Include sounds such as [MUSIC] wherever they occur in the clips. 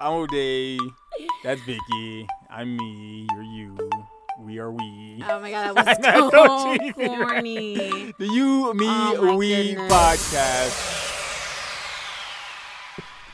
I'm O'Day. That's Vicky. I'm me. You're you. We are we. Oh my god, that [LAUGHS] was so so cheesy, right? corny. The You, Me, Oh We goodness. podcast.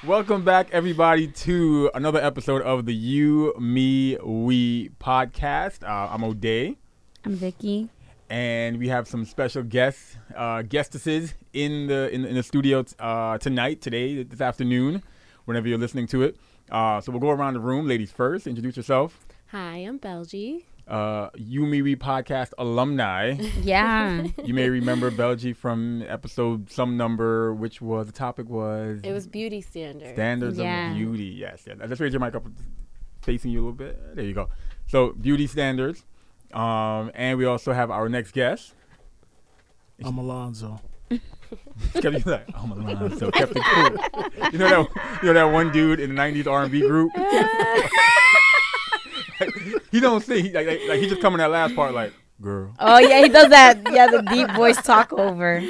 Welcome back, everybody, to another episode of the You, Me, We podcast. Uh, I'm O'Day, I'm Vicky. and we have some special guests, uh, guestesses in the in, in the studio t- uh, tonight, today, this afternoon, whenever you're listening to it. Uh, so we'll go around the room. Ladies first, introduce yourself. Hi, I'm Belgie. Uh, you, Me, We podcast alumni. [LAUGHS] Yeah. you may remember Belgie from episode some number, which was the topic was It was beauty standards. standards Yeah. of beauty. Yes, yes. Just raise your mic up, facing you a little bit. There you go. So beauty standards, um, and we also have our next guest. I'm Alonzo. [LAUGHS] Kept you like, oh my god, so [LAUGHS] kept it cool. You know that you know that one dude in the '90s R&B group. [LAUGHS] he don't sing. He, like, like, like he just come in that last part like, girl, oh yeah, he does that. Yeah, the deep voice talk over.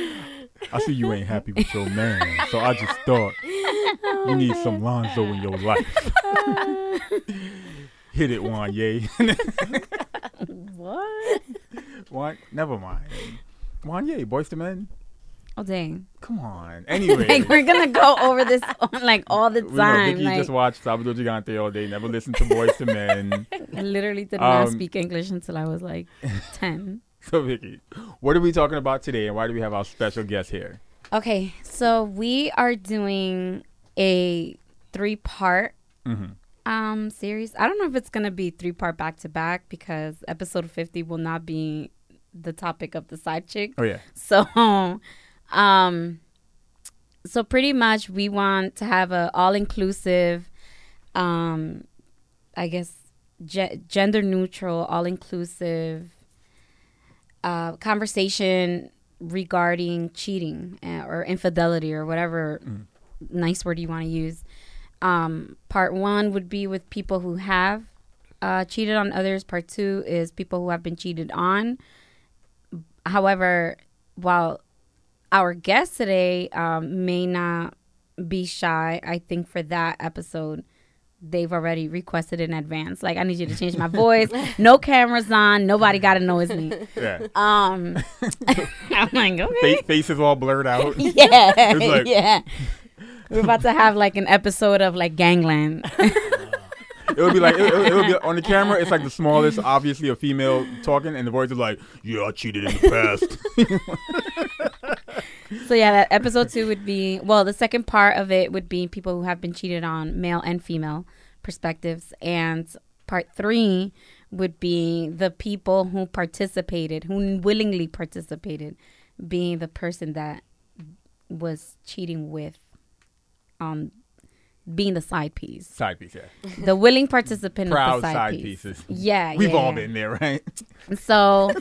I see you ain't happy with your man, so I just thought you need some Lonzo in your life. Hit it, Wanya. What? Wan, never mind. Wanya, Boyz II Men. Oh dang. Come on. [LAUGHS] Anyway, Like we're gonna go over this [LAUGHS] on, like all the know time. Vicky Like just watched Sábado Gigante all day. Never listened to Boyz II Men. [LAUGHS] I literally did not Um, speak English until I was like ten. So Vicky, what are we talking about today, and why do we have our special guest here? Okay, so we are doing a three part hmm um series. I don't know if it's gonna be three part back to back because episode fifty will not be the topic of the side chick. Oh yeah. So, um, so pretty much we want to have a all inclusive, um, I guess ge- gender neutral, all inclusive, uh, conversation regarding cheating uh, or infidelity or whatever Mm. nice word you want to use. Um, part one would be with people who have uh, cheated on others. Part two is people who have been cheated on. However, while our guest today um, may not be shy, I think for that episode, they've already requested in advance. Like, I need you to change my voice. [LAUGHS] No cameras on. Nobody got to know it's me. Yeah. Um, [LAUGHS] I'm like, okay. Fa- faces all blurred out. [LAUGHS] Yeah, It's like- yeah. We're about to have like an episode of like Gangland. It would be like it, it, it would be on the camera. It's like the smallest, obviously a female talking, and the voice is like, "Yeah, I cheated in the past." So yeah, that episode two would be well. The second part of it would be people who have been cheated on, male and female perspectives, and part three would be the people who participated, who willingly participated, being the person that was cheating with, um, being the side piece, side piece, yeah. the willing participant Proud of the side, side piece. pieces. Yeah, We've yeah, all yeah. been there, right? So,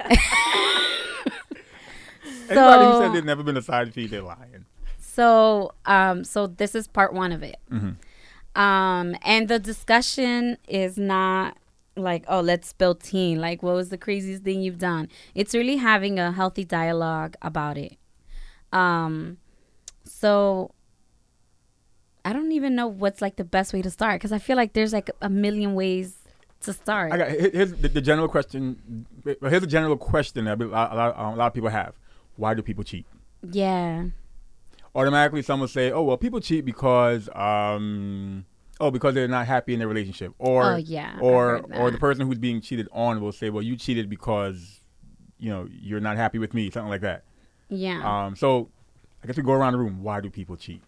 [LAUGHS] [LAUGHS] Anybody who said they've never been a side piece, they're lying. so, um, so this is part one of it. Mhm. Um, and the discussion is not like, oh, let's spill tea. Like, what was the craziest thing you've done? It's really having a healthy dialogue about it. Um, so I don't even know what's like the best way to start because I feel like there's like a million ways to start. I got here's the, the general question. Here's a general question that a lot, a, lot, a lot of people have: Why do people cheat? yeah. Automatically, someone will say, "Oh, well, people cheat because, um, oh, because they're not happy in their relationship," or Oh, yeah, or or the person who's being cheated on will say, "Well, you cheated because, you know, you're not happy with me," something like that. Yeah. Um, so, I guess we go around the room. Why do people cheat?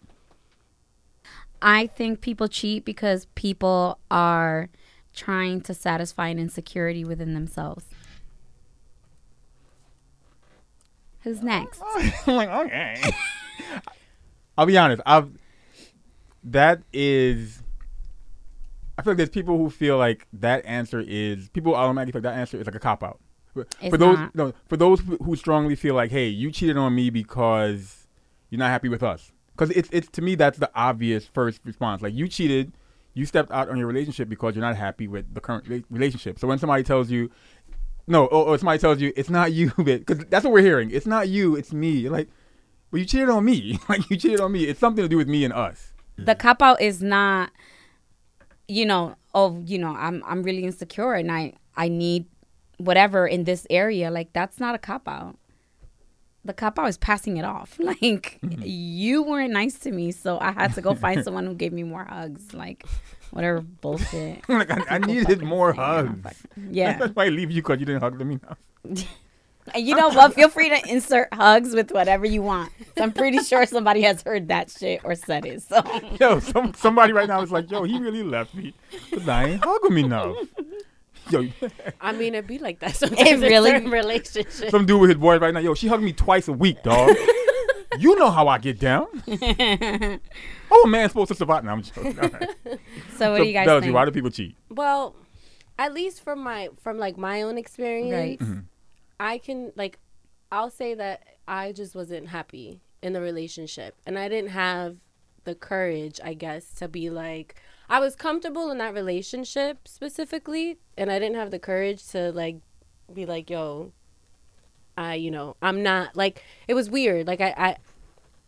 I think people cheat because people are trying to satisfy an insecurity within themselves. Who's next? [LAUGHS] I'm like, okay. [LAUGHS] I'll be honest. I've that is. I feel like there's people who feel like that answer is people automatically feel like that answer is like a cop out. For, It's those not. no, for those who who strongly feel like, hey, you cheated on me because you're not happy with us. Because it's it's to me that's the obvious first response. Like you cheated, you stepped out on your relationship because you're not happy with the current relationship. So when somebody tells you, no, or, or somebody tells you it's not you, [LAUGHS] because that's what we're hearing. It's not you, it's me. You're like, well, you cheated on me. [LAUGHS] like you cheated on me. It's something to do with me and us. The cop out is not you know, oh, you know, I'm I'm really insecure and I I need whatever in this area. Like that's not a cop out. The cop out is passing it off. [LAUGHS] Like mm-hmm. you weren't nice to me, so I had to go find someone who gave me more hugs. Like whatever bullshit. [LAUGHS] like I, I needed more saying, you know, hugs. but- yeah. [LAUGHS] That's why I leave you because you didn't hug me enough. [LAUGHS] And you know what? Feel free to insert hugs with whatever you want. So I'm pretty sure somebody has heard that shit or said it. So Yo, some somebody right now is like, yo, he really left me. But I ain't hugging me enough. Yo, I mean, it'd be like that sometimes in really- certain relationships. some dude with his boy right now. Yo, she hugged me twice a week, dog. You know how I get down. [LAUGHS] oh, a man's supposed to survive. No, I'm joking. [LAUGHS] All right. so what so, do you guys Belgie, think? why do people cheat? Well, at least from my from like my own experience, Right. Mm-hmm. I can like I'll say that I just wasn't happy in the relationship and I didn't have the courage, I guess, to be like I was comfortable in that relationship specifically and I didn't have the courage to like be like, yo, I, you know, I'm not like it was weird. Like I, I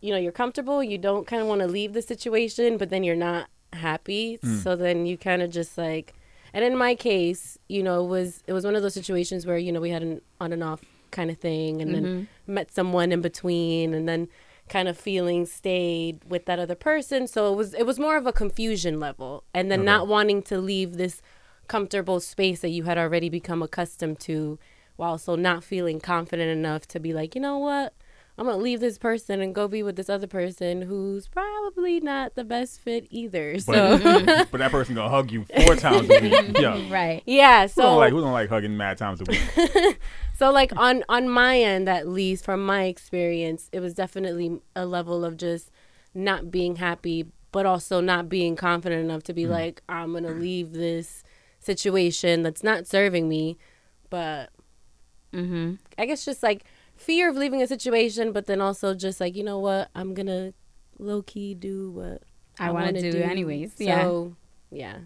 you know, you're comfortable, you don't kind of want to leave the situation, but then you're not happy. Hmm. So then you kind of just like and in my case, you know, it was it was one of those situations where, you know, we had an on and off kind of thing and then mm-hmm. met someone in between and then kind of feelings stayed with that other person. So it was it was more of a confusion level and then Okay. not wanting to leave this comfortable space that you had already become accustomed to while also not feeling confident enough to be like, you know what? I'm gonna leave this person and go be with this other person who's probably not the best fit either. So But, [LAUGHS] [LAUGHS] but that person gonna hug you four times a week. [LAUGHS] Yeah. right. yeah, Who so don't like who don't like hugging mad times a week? so like on on my end at least from my experience, it was definitely a level of just not being happy, but also not being confident enough to be mm-hmm. like, I'm gonna leave this situation that's not serving me, but Mm-hmm. I guess just like fear of leaving a situation, but then also just like you know what, I'm gonna low key do what I want wanna to do, anyways. Yeah. So yeah,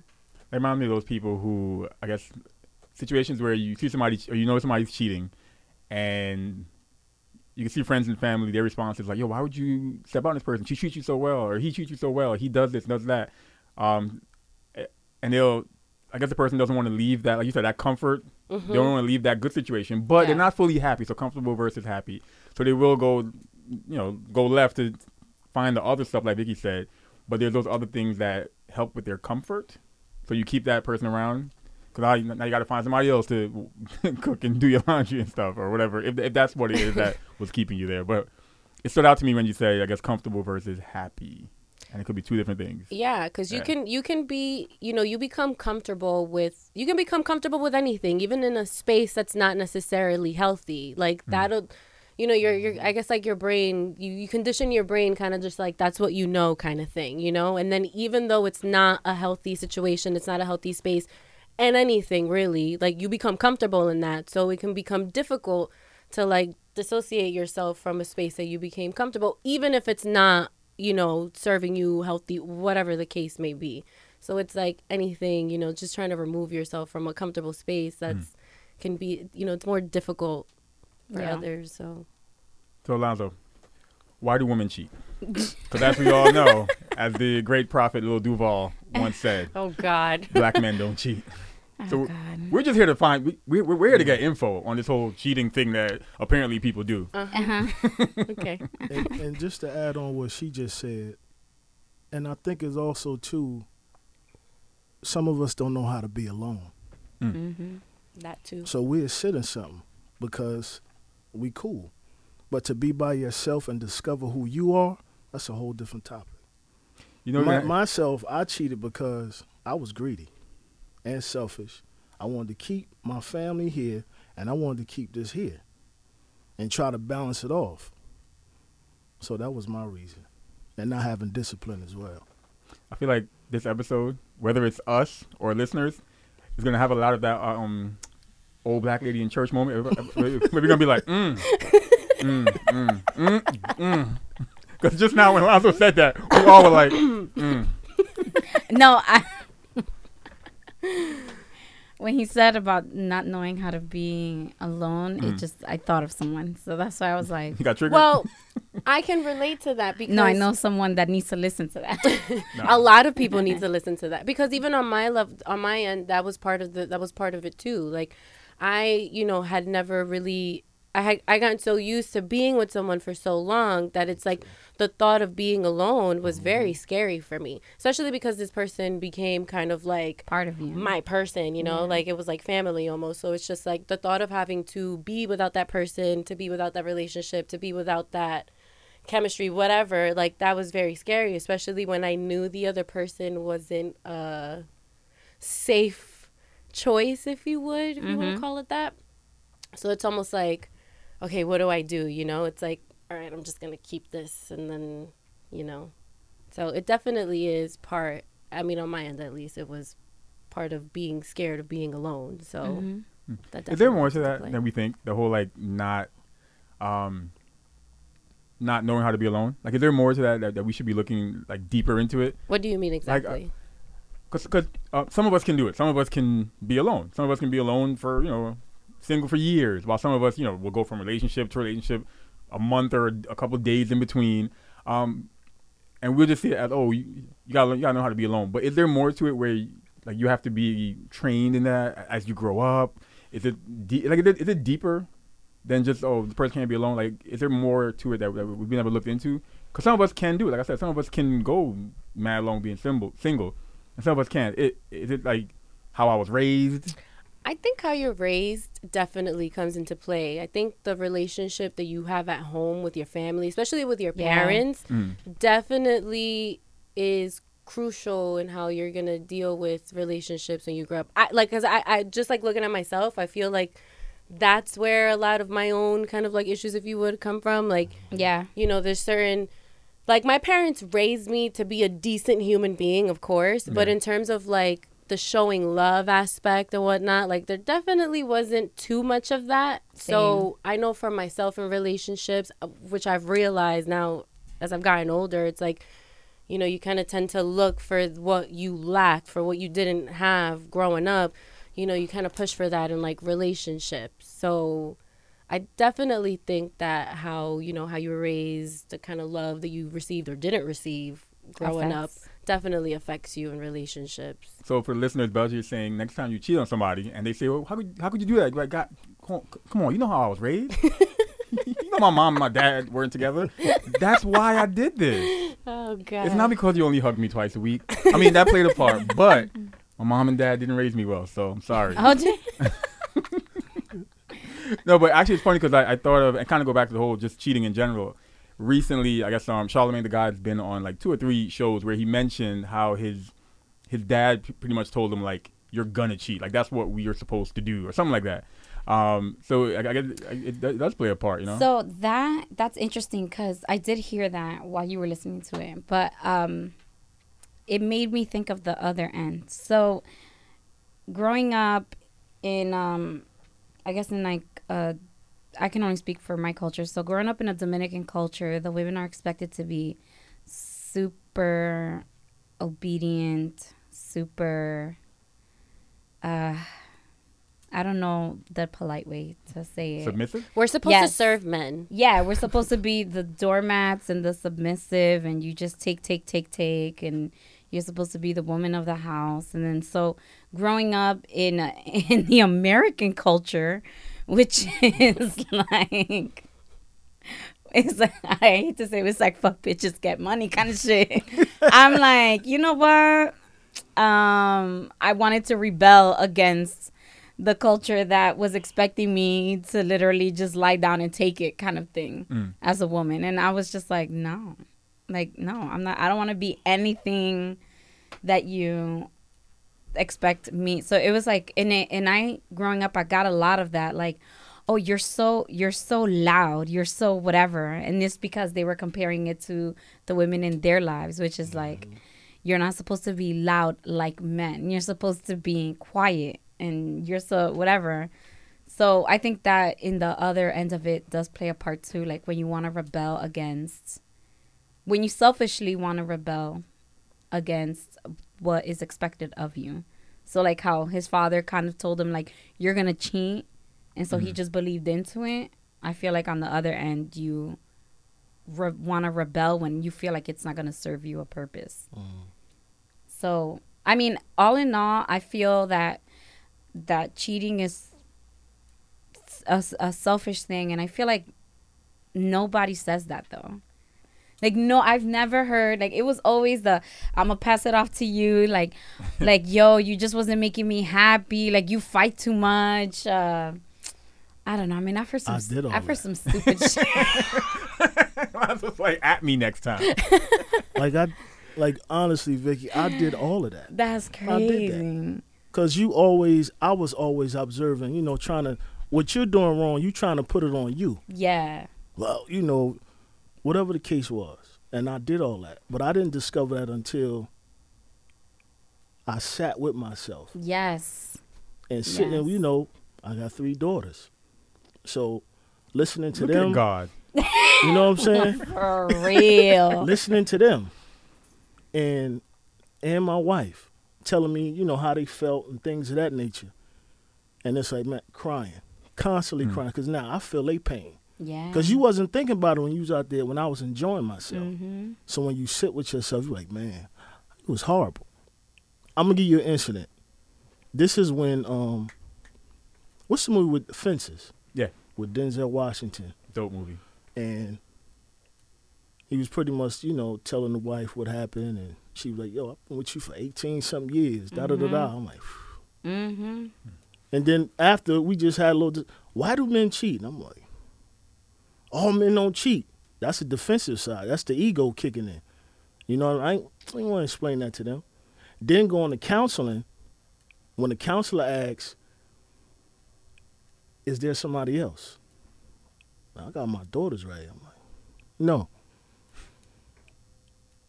They remind me of those people who, I guess, situations where you see somebody or you know somebody's cheating, and you can see friends and family. Their response is like, "Yo, why would you step out on this person? She treats you so well, or he treats you so well. He does this, does that." Um, and they'll, I guess, the person doesn't want to leave that, like you said, that comfort. They mm-hmm. don't want to leave that good situation, but they're not fully happy. So comfortable versus happy. So they will go, you know, go left to find the other stuff, like Vicky said. But there's those other things that help with their comfort. So you keep that person around. Because now, now you got to find somebody else to [LAUGHS] cook and do your laundry and stuff or whatever. If, if that's what it is that [LAUGHS] was keeping you there. But it stood out to me when you say, I guess, comfortable versus happy. And it could be two different things. Yeah, because you Yeah. can you can be you know you become comfortable with you can become comfortable with anything, even in a space that's not necessarily healthy. Like mm-hmm. that'll, you know, your your I guess like your brain you you condition your brain kind of just like that's what you know kind of thing, you know. And then even though it's not a healthy situation, it's not a healthy space, and anything really, like you become comfortable in that, so it can become difficult to like dissociate yourself from a space that you became comfortable, even if it's not you know, serving you healthy, whatever the case may be. So it's like anything, you know, just trying to remove yourself from a comfortable space hmm. that's can be, you know, it's more difficult for Yeah. others. So So, Alonzo, why do women cheat? [LAUGHS] Because as we all know, as the great prophet Lil Duval [LAUGHS] once said, Oh God. black men don't cheat. [LAUGHS] Oh, So God. we're just here to find, we, we, we're here to get info on this whole cheating thing that apparently people do. Uh-huh. [LAUGHS] okay. and, and just to add on what she just said, and I think it's also too. Some of us don't know how to be alone, Mm-hmm. That too. so we're sitting something because we cool, but to be by yourself and discover who you are, that's a whole different topic. You know, My, that- myself, I cheated because I was greedy and selfish. I wanted to keep my family here, and I wanted to keep this here, and try to balance it off. So that was my reason, and not having discipline as well. I feel like this episode, whether it's us or listeners, is gonna have a lot of that uh, um old black lady in church moment. We're gonna be like, mm, mm, mm, mm, mm. Because just now when Alonzo said that, we all were like, mm. No, I. when he said about not knowing how to be alone, Mm. it just I thought of someone, so that's why I was like, he [LAUGHS] got triggered. Well, I can relate to that because [LAUGHS] No, I know someone that needs to listen to that. [LAUGHS] a lot of people need to listen to that because even on my love on my end that was part of the that was part of it too like i you know had never really i had i gotten so used to being with someone for so long that it's like the thought of being alone was very mm-hmm. scary for me especially because this person became kind of like Part of you. my person, you know, like it was like family almost. So it's just like the thought of having to be without that person, to be without that relationship, to be without that chemistry, whatever, like that was very scary, especially when I knew the other person wasn't a safe choice, if you would, if you want to mm-hmm. call it that. So it's almost like, okay, what do I do? You know, it's like, all right, I'm just going to keep this and then, you know. So it definitely is part, I mean, on my end at least, it was part of being scared of being alone. So Mm-hmm. that Is there more to that play. than we think? The whole like not, um, not knowing how to be alone. Like, is there more to that that, that we should be looking like deeper into it? What do you mean uh, exactly? Because uh, some of us can do it. Some of us can be alone. Some of us can be alone for you know, single for years. While some of us, you know, will go from relationship to relationship, a month or a, couple days in between. Um, and we'll just see it as oh, you, you gotta you gotta know how to be alone. But is there more to it where like you have to be trained in that as you grow up? Is it de- like is it, is it deeper than just oh the person can't be alone? Like is there more to it that, that we've never looked into? Because some of us can do it. Like I said, some of us can go mad long being single, single, and some of us can't. It is it like how I was raised? I think how you're raised definitely comes into play. I think the relationship that you have at home with your family, especially with your Yeah. parents, Mm. definitely is crucial in how you're gonna deal with relationships when you grow up. I like because I, I just like looking at myself. I feel like that's where a lot of my own kind of like issues, if you would, come from. Like yeah. you know, there's certain like my parents raised me to be a decent human being, of course, but in terms of like the showing love aspect and whatnot, like there definitely wasn't too much of that. So I know for myself in relationships, uh, which I've realized now as I've gotten older, it's like you know, you kind of tend to look for what you lack, for what you didn't have growing up. You know, you kind of push for that in like relationships. So I definitely think that how, you know, how you were raised, the kind of love that you received or didn't receive growing up. Definitely affects you in relationships. So for the listeners, Belgie is saying next time you cheat on somebody and they say, well, how could how could you do that? Like, God, come on, you know how I was raised. [LAUGHS] you know my mom and my dad weren't together. That's why I did this. [LAUGHS] Oh god. It's not because you only hugged me twice a week. I mean, that played a part, but my mom and dad didn't raise me well, so I'm sorry. Oh. [LAUGHS] No, but actually, it's funny because I, I thought of and kind of go back to the whole just cheating in general. Recently, I guess um, Charlemagne the God's been on like two or three shows where he mentioned how his his dad pretty much told him like you're gonna cheat, like that's what we are supposed to do, or something like that. Um, so I, I guess it, it, does play a part, you know. So that that's interesting because I did hear that while you were listening to it, but um, it made me think of the other end. So growing up in um, I guess in like uh, I can only speak for my culture. So growing up in a Dominican culture, the women are expected to be super obedient, super. Uh, I don't know the polite way to say it. Submissive. We're supposed Yes. to serve men. Yeah, we're supposed to be the doormats and the submissive, and you just take, take, take, take, and you're supposed to be the woman of the house. And then so, growing up in a, [LAUGHS] in the American culture, which [LAUGHS] is like, it's like, I hate to say, it, it's like fuck bitches get money kind of shit. [LAUGHS] I'm like, you know what? Um, I wanted to rebel against the culture that was expecting me to literally just lie down and take it kind of thing Mm. as a woman and i was just like no like no i'm not i don't want to be anything that you expect me. So it was like in it and i growing up i got a lot of that like oh you're so you're so loud you're so whatever. And it's because they were comparing it to the women in their lives which is mm-hmm. like you're not supposed to be loud like men. You're supposed to be quiet and you're so whatever. So i think that in the other end of it does play a part too like when you want to rebel against when you selfishly want to rebel against what is expected of you so like how his father kind of told him like you're gonna cheat and so he mm-hmm. just believed into it i feel like on the other end you re- want to rebel when you feel like it's not going to serve you a purpose. Mm-hmm. So, I mean, all in all, I feel that that cheating is a, a selfish thing, and I feel like nobody says that though. Like no, I've never heard. Like it was always the I'm gonna pass it off to you. Like, [LAUGHS] like yo, you just wasn't making me happy. Like you fight too much. Uh, I don't know. I mean, I've heard some. I did all I've heard that. some stupid [LAUGHS] shit. [LAUGHS] That's just like at me next time. like I, like honestly, Vicky, I did all of that. That's I did that. crazy. Cause you always, I was always observing. You know, trying to what you're doing wrong. You trying to put it on you. Yeah. Well, you know, whatever the case was, and I did all that, but I didn't discover that until I sat with myself Yes. and sitting. Yes. You know, I got three daughters, so listening to Look them. at God. You know what I'm saying? [LAUGHS] For real. listening to them and and my wife telling me you know how they felt and things of that nature and it's like man crying constantly Mm. crying because now i feel they pain yeah. because you wasn't thinking about it when you was out there when i was enjoying myself Mm-hmm. so when you sit with yourself you're like man it was horrible i'm gonna give you an incident this is when um what's the movie with fences Yeah. with denzel washington Dope movie. and and he was pretty much, you know, telling the wife what happened, and she was like, "Yo, I've been with you for eighteen something years." Da da da da. I'm like, Mm-hmm. and then after we just had a little, why do men cheat? And I'm like, all men don't cheat. That's the defensive side. That's the ego kicking in. You know, I ain't, I ain't want to explain that to them. Then going to counseling, when the counselor asks, "Is there somebody else?" I got my daughters right. I'm like, no.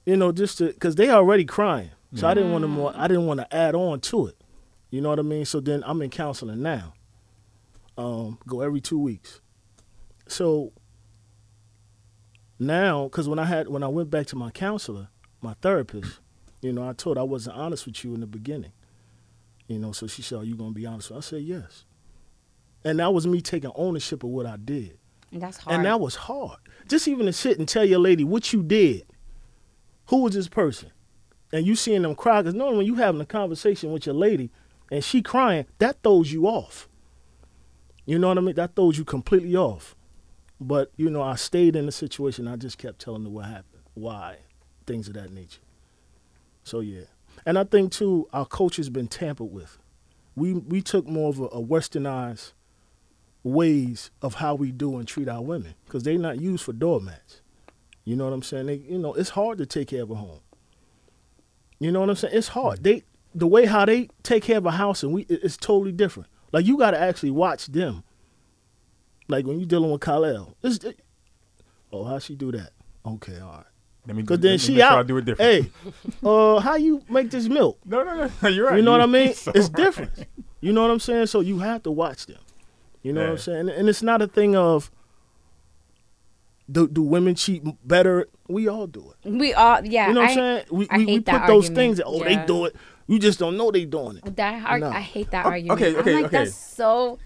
You know, just to because they already crying, so I didn't want to more. I didn't want to add on to it. You know what I mean? So then I'm in counseling now. Um, go every two weeks. So now, because when I had when I went back to my counselor, my therapist, you know, I told her I wasn't honest with you in the beginning. You know, so she said, "Are you gonna be honest?" with I said, "Yes." And that was me taking ownership of what I did. And that's hard. And that was hard. Just even to sit and tell your lady what you did. Who was this person? And you seeing them cry, because normally when you having a conversation with your lady and she crying, that throws you off. You know what I mean? That throws you completely off. But, you know, I stayed in the situation. I just kept telling her what happened, why, things of that nature. So, yeah. And I think, too, our culture's been tampered with. We, we took more of a, a westernized ways of how we do and treat our women because they're not used for doormats. You know what I'm saying? They, you know, it's hard to take care of a home. You know what I'm saying? It's hard. They the way how they take care of a house and we it's totally different. Like you got to actually watch them. Like when you're dealing with Kyle, it's it, oh how she do that? Okay, all right. Let me, Cause let then me she make sure I out. do it different. Hey, [LAUGHS] uh, how you make this milk? No, no, no. [LAUGHS] You're right. You know what I [LAUGHS] mean? so it's right. different. You know what I'm saying? So you have to watch them. You know what I'm saying? And it's not a thing of do do women cheat better? We all do it. we all, yeah. You know what I, I'm saying? We I we, we put that those argument. things that oh Yeah. they do it. You just don't know they doing it. That ar- No. I hate that Oh, argument. okay, okay, I'm like, okay. that's so.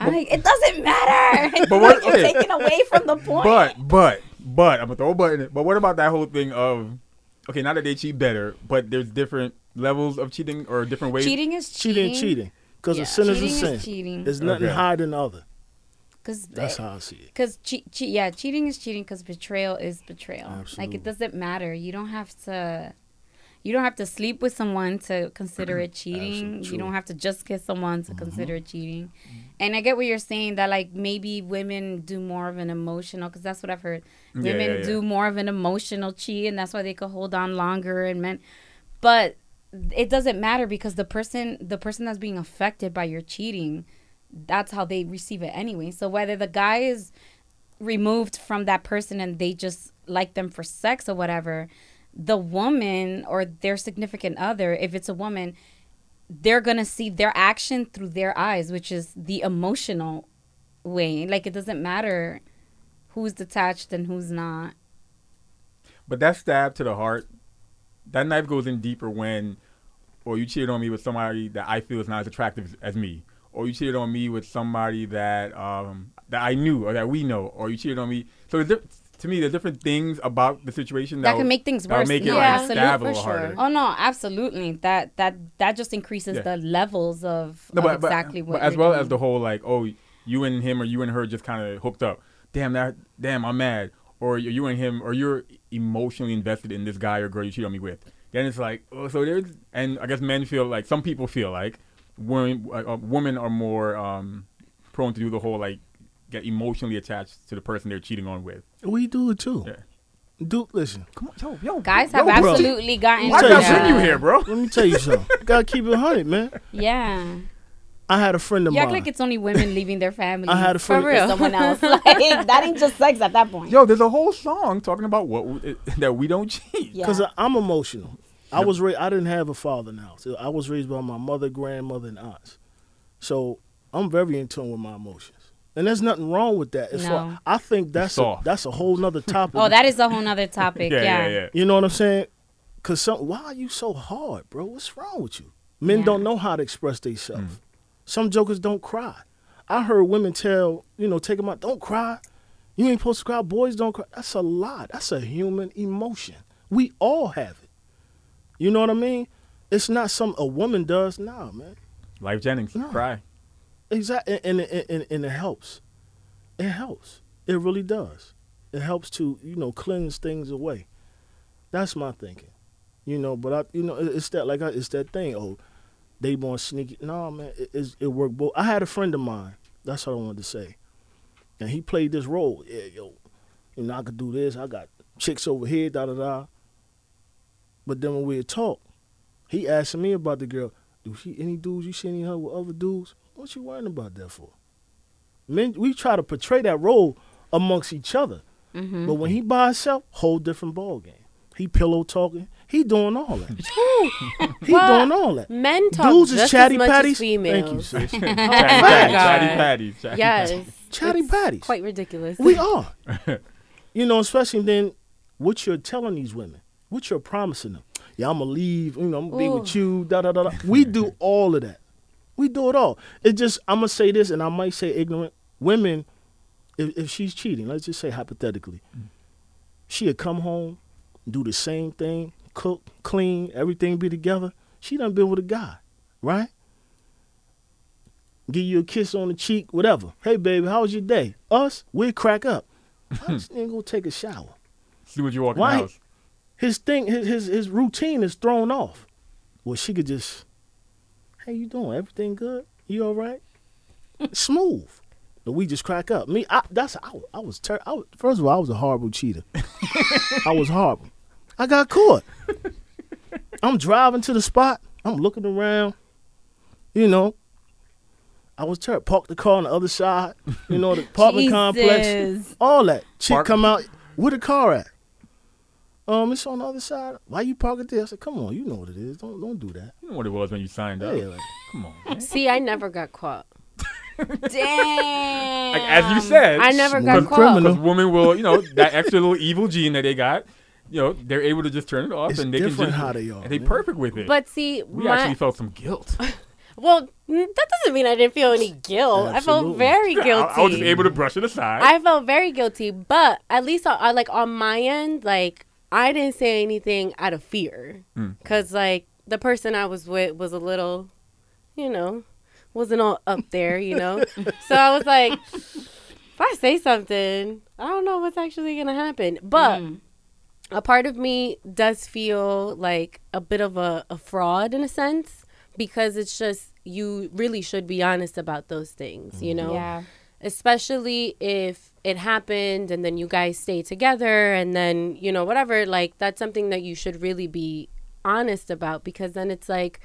I'm like, it doesn't matter. [LAUGHS] But [LAUGHS] what- You're okay. taking away from the point. But, but, but, I'm gonna throw a button. But what about that whole thing of, okay, not that they cheat better, but there's different levels of cheating or different ways. cheating is Cheating, cheating. cheating. Because Yeah. a sin is a sin. is cheating. There's nothing Okay. higher than the other. Because That's how I see it. Because che- che- yeah, cheating is cheating. Because betrayal is betrayal. Like it doesn't matter. You don't have to. You don't have to sleep with someone to consider it [CLEARS THROAT] cheating. You don't have to just kiss someone Mm-hmm. to consider it cheating. And I get what you're saying that like maybe women do more of an emotional because that's what I've heard. Yeah, Women yeah, yeah. do more of an emotional cheat, and that's why they could hold on longer. And men, but it doesn't matter because the person the person that's being affected by your cheating that's how they receive it anyway so whether the guy is removed from that person and they just like them for sex or whatever the woman or their significant other if it's a woman they're gonna see their action through their eyes which is the emotional way. Like it doesn't matter who's detached and who's not. But that stab to the heart, that knife goes in deeper when, or you cheated on me with somebody that I feel is not as attractive as me, or you cheated on me with somebody that um, that I knew or that we know, or you cheated on me. So to me, there's different things about the situation that that can make things that'll worse. make it no, like absolutely. a for little sure. harder. Oh no, absolutely. That that that just increases Yeah. the levels of, No, of but, but- exactly what but as you're well doing. as the whole like, oh, you and him or you and her just kind of hooked up. Damn that, damn, I'm mad. Or you you and him, or you're emotionally invested in this guy or girl you cheat on me with. Then it's like, oh, so there's, and I guess men feel like some people feel like women, uh, uh, women are more um, prone to do the whole like get emotionally attached to the person they're cheating on with. We do it too. Yeah. Do listen. Come on, yo, yo, guys yo, have bro. absolutely gotten. Why Tell gotta you bring you here, bro? Let me tell you something. [LAUGHS] Gotta keep it hundred, man. Yeah, I had a friend of you act mine. like it's only women leaving their family. I had a friend- for real. someone else. [LAUGHS] [LAUGHS] Like that ain't just sex at that point. Yo, there's a whole song talking about what w- that we don't cheat. Yeah. Because I'm emotional. I was ra- I didn't have a father now. So I was raised by my mother, grandmother, and aunts. So I'm very in tune with my emotions. And there's nothing wrong with that. As No. far, I think that's a, that's a whole nother [LAUGHS] topic. Oh, that is a whole nother topic. [LAUGHS] yeah, yeah. yeah, yeah. You know what I'm saying? Cause some why are you so hard, bro? What's wrong with you? Men Yeah. don't know how to express themselves. Mm. Some jokers don't cry. I heard women tell, you know, take them out, don't cry. You ain't supposed to cry. Boys don't cry. That's a lot. That's a human emotion. We all have it. You know what I mean? It's not some a woman does. Nah, man. Lyfe Jennings, No. cry. Exactly, and, and, and, and it helps. It helps. It really does. It helps to you know cleanse things away. That's my thinking. You know, but I you know it's that like I, it's that thing. Oh, they born sneaky. No, man, it, it worked both. I had a friend of mine. That's what I wanted to say. And he played this role. Yeah, yo, you know I could do this. I got chicks over here. Da da da. But then when we talk, he asked me about the girl. Do she any dudes you seen her with other dudes? What you worrying about that for? Men, we try to portray that role amongst each other, Mm-hmm. but when he by himself, whole different ball game. He pillow talking. He doing all that. [LAUGHS] he Well, doing all that. Men talk Dudes just is chatty as much patties. as females. Thank you, sis. [LAUGHS] Oh Chatty, my patties, chatty patties, chatty Yes. patties. Chatty It's patties. Quite ridiculous. We [LAUGHS] are. you know, especially then what you're telling these women, what you're promising them. Yeah, I'm gonna leave. You know, I'm gonna be with you. Da da da. da. We do all of that. We do it all. It just I'm gonna say this, and I might say ignorant. Women, if, if she's cheating, let's just say hypothetically, she'd come home, do the same thing, cook, clean, everything be together. She done been with a guy, right? Give you a kiss on the cheek, whatever. Hey, baby, how was your day? Us, we crack up. [LAUGHS] Why this nigga go take a shower? See what you walk in the house. His thing, his, his his routine is thrown off. Well, she could just, hey, you doing? Everything good? You all right? [LAUGHS] Smooth. And we just crack up. Me, I, that's I, was- I was, ter- I was. First of all, I was a horrible cheater. I was horrible. I got caught. I'm driving to the spot. I'm looking around. You know, I was terrible. Parked the car on the other side. You know, the apartment complex. [LAUGHS] All that. Chick Park- come out. Where the car at? Um, it's on the other side. Why you park it there? I said, come on, you know what it is. Don't don't do that. You know what it was when you signed up. Yeah, like, Come on, [LAUGHS] man. See, I never got caught. [LAUGHS] Damn. Like, as you said, I never got caught. criminal. because women will, you know, that extra little evil gene that they got, you know, they're able to just turn it off It's and they can different just, how they are, and they man. perfect with it. But see, we my, actually felt some guilt. [LAUGHS] well, that doesn't mean I didn't feel any guilt. I felt Absolutely. very I, guilty. I was just able to brush it aside. I felt very guilty, but at least I, I like on my end, like I didn't say anything out of fear, Mm. cause like the person I was with was a little, you know, wasn't all up there, you know. [LAUGHS] so I was like, if I say something, I don't know what's actually gonna happen. But Mm. a part of me does feel like a bit of a, a fraud in a sense because it's just you really should be honest about those things, you know Yeah. especially if it happened and then you guys stay together and then you know whatever like that's something that you should really be honest about because then it's like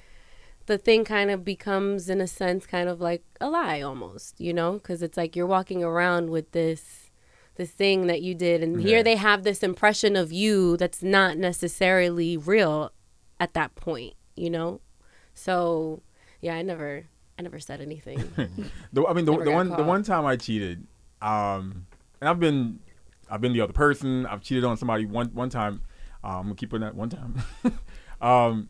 the thing kind of becomes in a sense kind of like a lie almost you know? Because it's like you're walking around with this this thing that you did and Yeah. here they have this impression of you that's not necessarily real at that point you know? So yeah i never i never said anything. [LAUGHS] The, I mean, the, the one the one time I cheated, um, and I've been I've been the other person. I've cheated on somebody one one time. Um, I'm gonna keep putting that one time. [LAUGHS] um,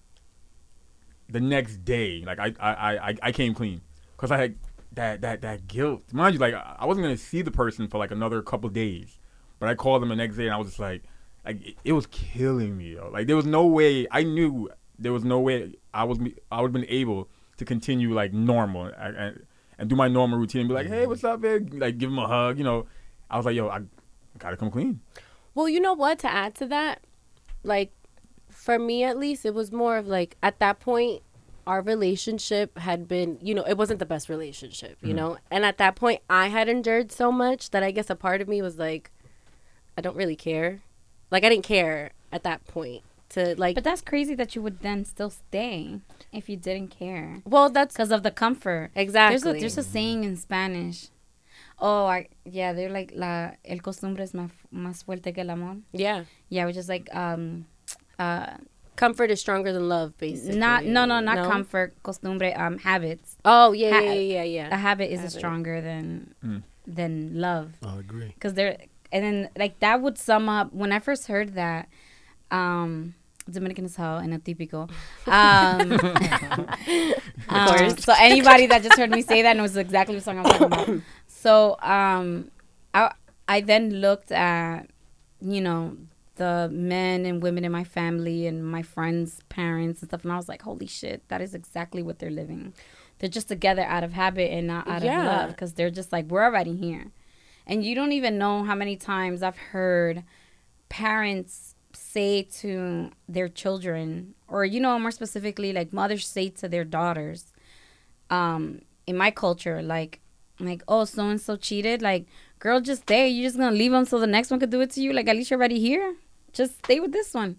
the next day, like I I, I, I came clean because I had that that that guilt. Mind you, like I I wasn't gonna see the person for like another couple days, But I called him the next day and I was just like, like it, it was killing me. Yo. Like there was no way I knew there was no way I was I would have been able to continue like normal and, and, and do my normal routine and be like, hey, what's up, man? Like give him a hug, you know. I was like, yo, I gotta come clean. Well, you know what? To add to that, like for me at least, it was more of like at that point, our relationship had been, you know, it wasn't the best relationship, you Mhm. know? And at that point, I had endured so much that I guess a part of me was like, I don't really care. Like, I didn't care at that point to, like, But that's crazy that you would then still stay if you didn't care well, that's because of the comfort. exactly. There's a there's a saying in Spanish. Oh, I, yeah, they're like la el costumbre es más más fuerte que el amor. yeah. Yeah, which is like um, uh, Comfort is stronger than love, basically. not no no not comfort costumbre um habits. Oh, yeah, Ha- yeah, yeah, yeah. A habit is Habit. stronger than Mm. than love. I agree. because they're and then like that would sum up when I first heard that. Um, Dominican as hell and atypical. [LAUGHS] Um, [LAUGHS] um, course. so anybody that just heard me say that knows exactly what song I'm talking about. [LAUGHS] So um, I I then looked at you know the men and women in my family and my friends' parents and stuff, and I was like, holy shit, that is exactly what they're living. They're just together out of habit and not out Yeah. of love because they're just like we're already here, and you don't even know how many times I've heard parents say to their children, or you know, more specifically, like mothers say to their daughters, um, in my culture, like, like, oh, so and so cheated, like, girl, just stay. You're just gonna leave them so the next one could do it to you. Like, at least you're already here. Just stay with this one.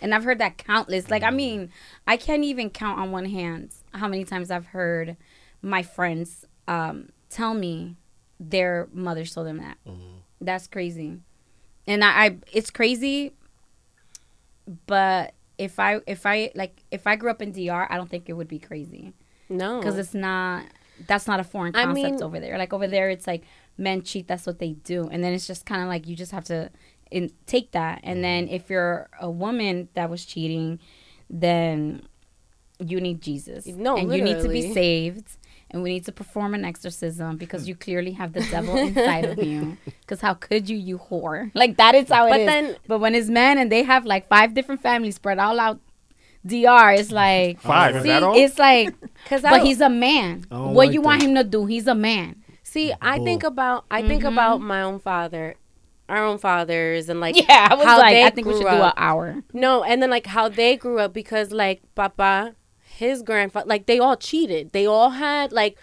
And I've heard that countless. Like, I mean, I can't even count on one hand how many times I've heard my friends um, tell me their mothers told them that. That's crazy. And I, I, it's crazy. But if I, if I like, if I grew up in DR, I don't think it would be crazy no. because it's not. That's not a foreign I concept mean- over there. Like over there, it's like men cheat. That's what they do, and then it's just kind of like you just have to in, take that. And mm-hmm. then if you're a woman that was cheating, then you need Jesus. No, and you need to be saved. And we need to perform an exorcism because you clearly have the devil inside of you. [LAUGHS] Because how could you, you whore? Like that is how it is. But then- but when it's men and they have like five different families spread all out, DR, it's like [LAUGHS] Five, is See, that all? it's like, [LAUGHS] Cause but he's a man. I don't What like you want that. him to do? He's a man. See, I Bull. think about I think Mhm. about my own father, our own fathers, and like Yeah, I was how like, they I think we should grew do an hour. no, and then like how they grew up because like Papa, his grandfather, like they all cheated. They all had like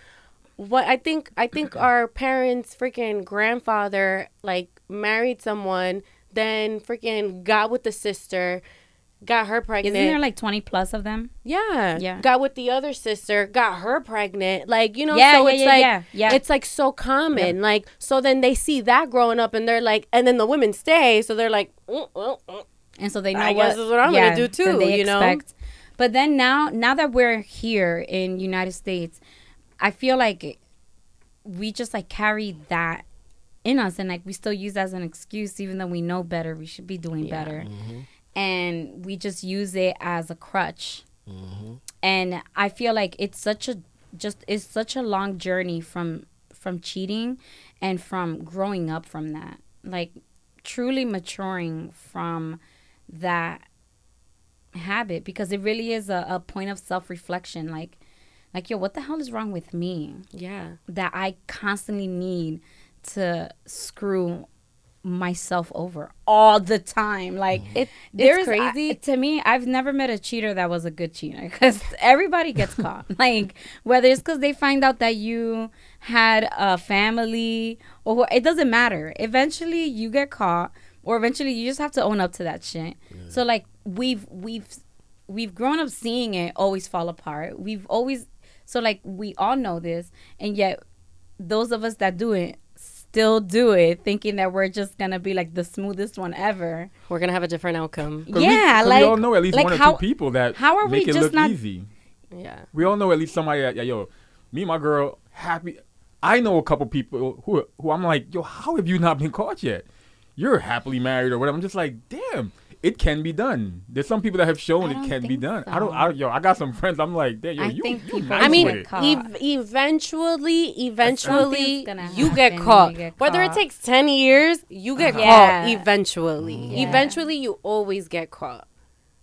what I think I think [CLEARS THROAT] our parents freaking grandfather like married someone, then freaking got with the sister, got her pregnant. Isn't there like twenty plus of them? yeah, Yeah. Got with the other sister, got her pregnant. Like you know, Yeah, so yeah, it's yeah, like yeah, yeah. it's like so common. Like so, then they see that growing up, and they're like, and then the women stay, so they're like, mm, mm, mm. and so they know I what, guess is what I'm gonna do then too, you know? But then now, now that we're here in United States, I feel like we just like carry that in us, and like we still use that as an excuse, even though we know better. We should be doing Yeah. better, mm-hmm. and we just use it as a crutch. Mm-hmm. And I feel like it's such a just it's such a long journey from from cheating and from growing up from that. Like truly maturing from that habit because it really is a, a point of self-reflection. Like like yo what the hell is wrong with me? Yeah, that i constantly need to screw myself over all the time. Like it it's crazy. I- to me i've never met a cheater that was a good cheater [LAUGHS] because everybody gets [LAUGHS] caught. Like whether it's because they find out that you had a family or it doesn't matter. Eventually you get caught or eventually you just have to own up to that shit. So like we've we've we've grown up seeing it always fall apart we've always so like we all know this and yet those of us that do it still do it thinking that we're just gonna be like the smoothest one ever We're gonna have a different outcome. 'Cause we- yeah 'cause like we all know at least like one or how, two people that how are make we it just look not easy. Yeah, We all know at least somebody that, yeah, yo, me and my girl, happy. I know a couple people who who I'm like, yo, how have you not been caught yet? You're happily married or whatever. I'm just like, damn. It can be done. There's some people that have shown it can be done. so. I don't. I, yo, I got some friends. I'm like, damn, yo, I you, think you people nice I mean, with ev- eventually, eventually, you get caught. you get Whether it takes 10 years, you get Uh-huh. caught Yeah. eventually. Yeah. Eventually, you always get caught.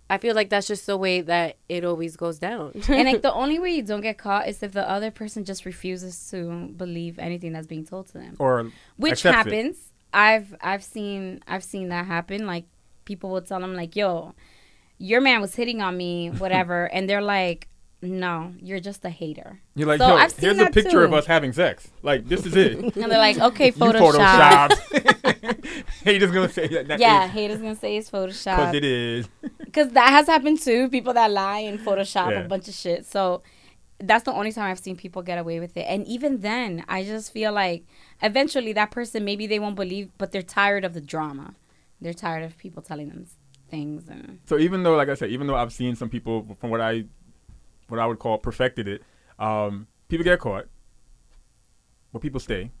I feel like that's just the way that it always goes down. and like the [LAUGHS] only way you don't get caught is if the other person just refuses to believe anything that's being told to them, or which accepts it. happens. I've I've seen I've seen that happen. Like people will tell them like, "Yo, your man was hitting on me, [LAUGHS] whatever," and they're like, "No, you're just a hater." You're like, So yo, I've seen here's a that picture of us having sex. Like, this is it. [LAUGHS] And they're like, "Okay, [LAUGHS] Photoshop." photoshopped. hey, gonna say that. that Yeah, haters gonna say it's Photoshop. because it is. because that has happened too. People that lie and Photoshop Yeah. a bunch of shit. So that's the only time I've seen people get away with it. And even then, I just feel like eventually that person maybe they won't believe, but they're tired of the drama. They're tired of people telling them things and So even though, like I said, even though I've seen some people from what I, what I would call perfected it, um, people get caught, but people stay.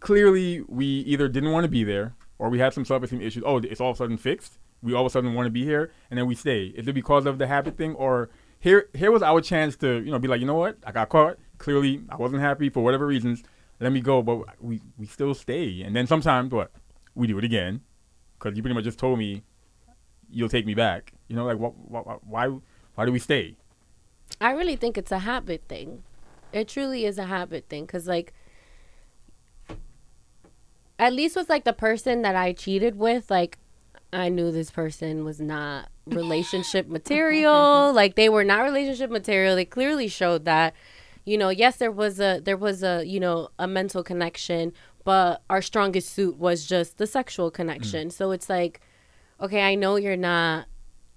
Clearly, we either didn't want to be there, or we had some self-esteem issues. Oh, it's all of a sudden fixed. We all of a sudden want to be here, and then we stay. Is it because of the habit thing, or here? Here was our chance to, you know, be like, you know what? I got caught. Clearly, I wasn't happy for whatever reasons. Let me go, but we we still stay. And then sometimes, what? We do it again, because you pretty much just told me you'll take me back. You know, like what, what, why, why do we stay? I really think it's a habit thing. It truly is a habit thing because, like, at least with like the person that I cheated with, like, I knew this person was not relationship [LAUGHS] material. like, they were not relationship material. They clearly showed that. You know, yes, there was a there was a you know a mental connection, but our strongest suit was just the sexual connection. Mm. So it's like, okay, I know you're not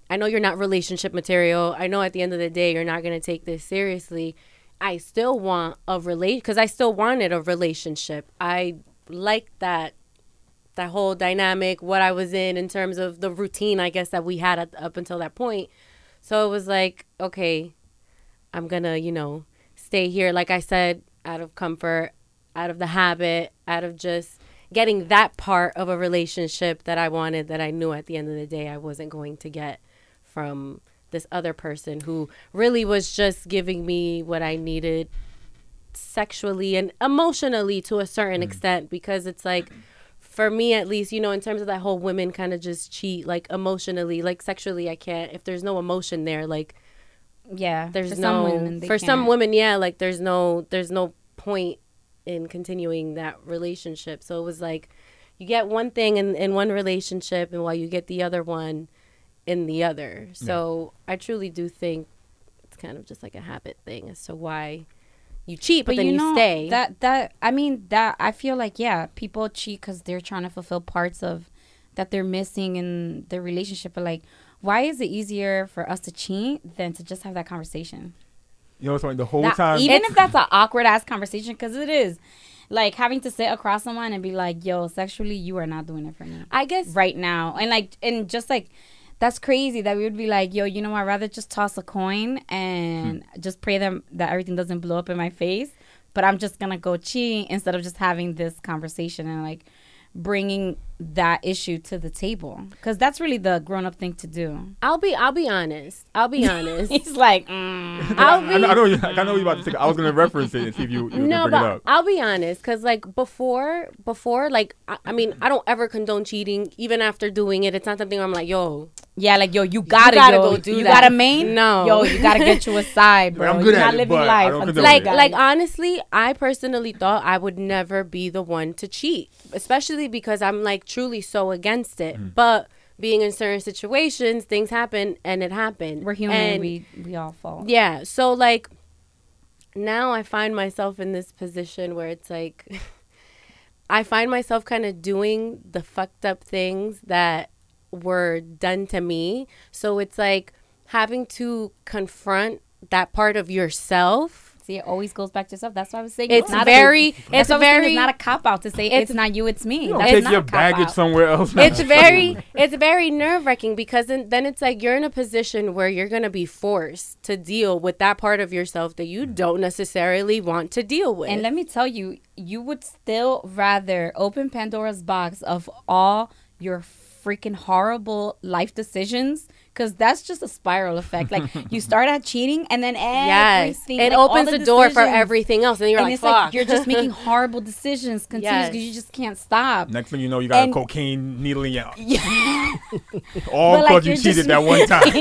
I know you're not relationship material. I know at the end of the day you're not going to take this seriously. I still want a relate because I still wanted a relationship. I like that that whole dynamic, what I was in in terms of the routine, I guess that we had at, up until that point. So it was like, okay, I'm gonna, you know, stay here. Like I said, out of comfort, out of the habit, out of just getting that part of a relationship that I wanted that I knew at the end of the day I wasn't going to get from this other person who really was just giving me what I needed sexually and emotionally to a certain mm. extent because it's like for me at least you know in terms of that whole women kind of just cheat like emotionally like sexually I can't if there's no emotion there like yeah, there's for no some women, for some can't. women yeah like there's no there's no point in continuing that relationship so it was like you get one thing in, in one relationship and while you get the other one in the other mm. so i truly do think it's kind of just like a habit thing as to why you cheat but, then you, know, stay That that I mean that I feel like yeah, people cheat because they're trying to fulfill parts of that they're missing in the relationship. But like, why is it easier for us to cheat than to just have that conversation? You know, what I'm saying? the whole That- time. even if that's an awkward ass conversation, because it is, like having to sit across someone and be like, "Yo, sexually, you are not doing it for me i guess right now," and like, and just like. That's crazy that we would be like, yo, you know, what, I'd rather just toss a coin and hmm. just pray them that everything doesn't blow up in my face. But I'm just gonna go cheat instead of just having this conversation and like bringing that issue to the table because that's really the grown up thing to do. i'll be i'll be honest i'll be [LAUGHS] honest He's like, mm. i'll I know, I know, you, I know you about to take. I was gonna reference it and see if you, you no, can it but up. I'll be honest, cause like before, before, like I, I mean, I don't ever condone cheating. Even after doing it, it's not something I'm like, yo, yeah, like yo, you gotta, gotta yo, go do you that. got a main? No. yo, you gotta get you a [LAUGHS] side, bro. I'm good You're at not it, living but I life. don't until like, it. like honestly, I personally thought I would never be the one to cheat, especially because I'm like truly so against it. Mm-hmm. But being in certain situations, things happen, and it happened. we're human. And we we all fall. yeah, so like now I find myself in this position where it's like [LAUGHS] I find myself kind of doing the fucked up things that were done to me. So it's like having to confront that part of yourself. See, it always goes back to yourself. That's why I was saying It's not very- A, it's that's why I was saying very- It's not a cop out to say it's- it's, not you, it's me. You don't That's take not your a baggage out. somewhere else. It's very it's very nerve-wracking because then, then it's like you're in a position where you're going to be forced to deal with that part of yourself that you don't necessarily want to deal with. And let me tell you, you would still rather open Pandora's box of all your freaking horrible life decisions because that's just a spiral effect. Like [LAUGHS] you start out cheating and then Yes, everything, it like, opens the, door for everything else, and you're and like, it's "Fuck." like you're just making [LAUGHS] horrible decisions continuously because Yes. you just can't stop. Next thing you know, you got And- a cocaine needle in your [LAUGHS] Yeah. all But, like, because you cheated just that one time.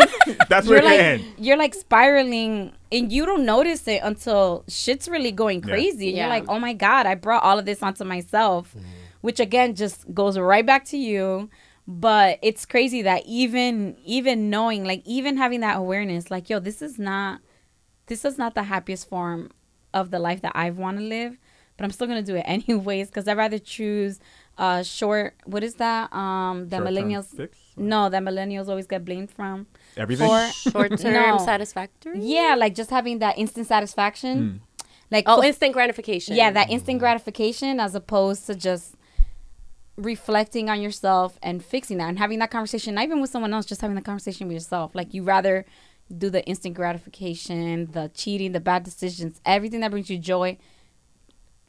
That's where you're it like ends. you're like spiraling and you don't notice it until shit's really going Yeah. crazy and Yeah. you're like oh my god i brought all of this onto myself mm-hmm. which again just goes right back to you but it's crazy that even even knowing like even having that awareness like yo this is not this is not the happiest form of the life that i want to live but i'm still gonna do it [LAUGHS] anyways because i'd rather choose uh short what is that um that Short-term millennials fix? no that millennials always get blamed from Everything. for [LAUGHS] short term No. satisfactory. yeah, like just having that instant satisfaction. Like Oh, fu- instant gratification. yeah, that instant gratification as opposed to just reflecting on yourself and fixing that and having that conversation, not even with someone else, just having the conversation with yourself. Like you rather do the instant gratification, the cheating, the bad decisions, everything that brings you joy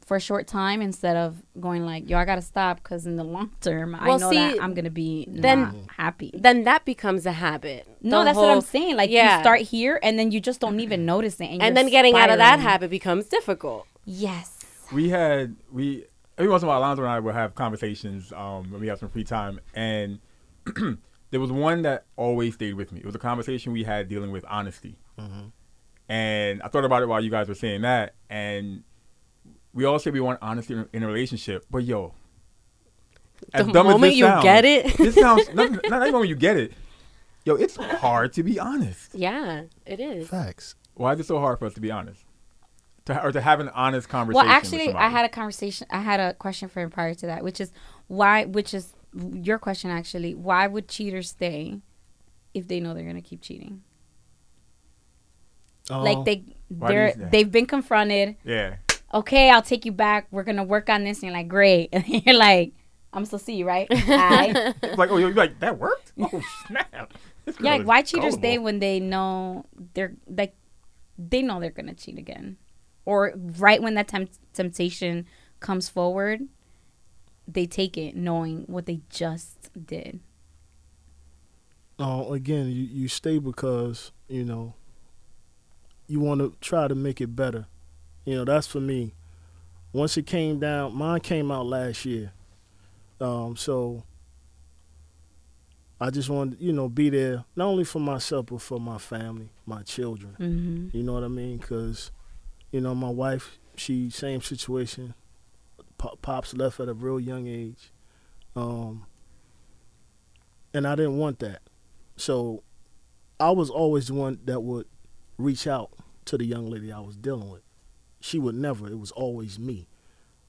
for a short time instead of going like, yo, I gotta stop because in the long term, I know see, that I'm gonna be then- not happy. Then that becomes a habit. No, The that's what I'm saying. Like Yeah. you start here and then you just don't even notice it, and, And then getting out of that habit becomes difficult. Yes. we had we every once in a while Alonzo and I will have conversations um, when we have some free time and [CLEARS THROAT] there was one that always stayed with me. It was a conversation we had dealing with honesty. And I thought about it while you guys were saying that and we all say we want honesty in, in a relationship, but yo, The moment you get it. this sounds [LAUGHS] not, not even when you get it. Yo, it's hard to be honest. Yeah, it is. Facts. Why is it so hard for us to be honest? To or to have an honest conversation. Well, with actually, I had a conversation. I had a question for him prior to that, which is why, which is your question actually. Why would cheaters stay if they know they're gonna keep cheating? Oh. like they, Why do you they're say? they've been confronted. Yeah. Okay, I'll take you back. We're gonna work on this. And you're like, great. [LAUGHS] And you're like, I'm still see you, right? [LAUGHS] Aye. Like, oh, you're like, that worked? Oh, snap. [LAUGHS] Yeah, like why cheaters stay when they know they're like they know they're gonna cheat again, or right when that temp- temptation comes forward, they take it knowing what they just did. Uh, again, you, you stay because you know you want to try to make it better. You know, that's for me. Once it came down, mine came out last year. Um, so I just wanted, you know, be there not only for myself but for my family, my children. Mm-hmm. You know what I mean? Because, you know, my wife, she same situation. Pop, Pops left at a real young age, um, and I didn't want that. So, I was always the one that would reach out to the young lady I was dealing with. She would never. It was always me.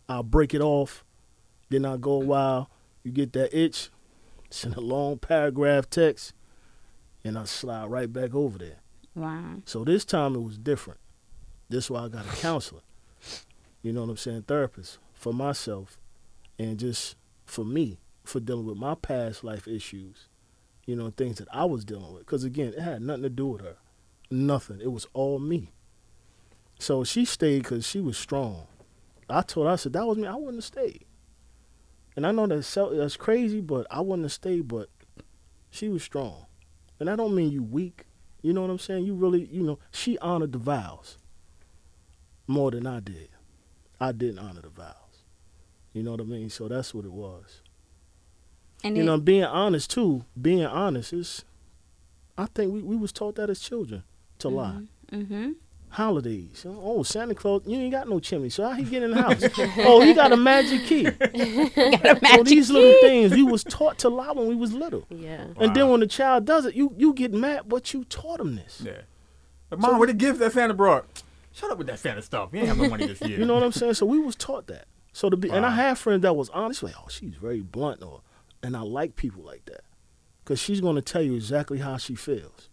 I'll break it off, then I'll go a while. You get that itch, send a long paragraph text, and I slide right back over there. Wow. So this time it was different. This is why I got a counselor. You know what I'm saying? Therapist for myself and just for me for dealing with my past life issues. You know, things that I was dealing with. Because again, it had nothing to do with her. Nothing. It was all me. So she stayed because she was strong. I told her, I said, that was me. I wouldn't have stayed. And I know that so- that's crazy, but I wouldn't have stayed. But she was strong. And I don't mean you weak. You know what I'm saying? You really, you know, she honored the vows more than I did. I didn't honor the vows. You know what I mean? So that's what it was. And You it, know, being honest too. Being honest is, I think we, we was taught that as children to lie. mm-hmm. Holidays. Oh, Santa Claus, you ain't got no chimney, so how he get in the house? [LAUGHS] oh, he got a magic key. [LAUGHS] so these little things, we was taught to lie when we was little. Yeah. And then when the child does it, you you get mad, but you taught him this. Yeah. But mom, where the gift that Santa brought? Shut up with that Santa stuff. You ain't have no money this [LAUGHS] year. You know what I'm saying? So we was taught that. So to be, and I Wow. had friends that was honest, like, oh, she's very blunt, or, and I like people like that, because she's gonna tell you exactly how she feels.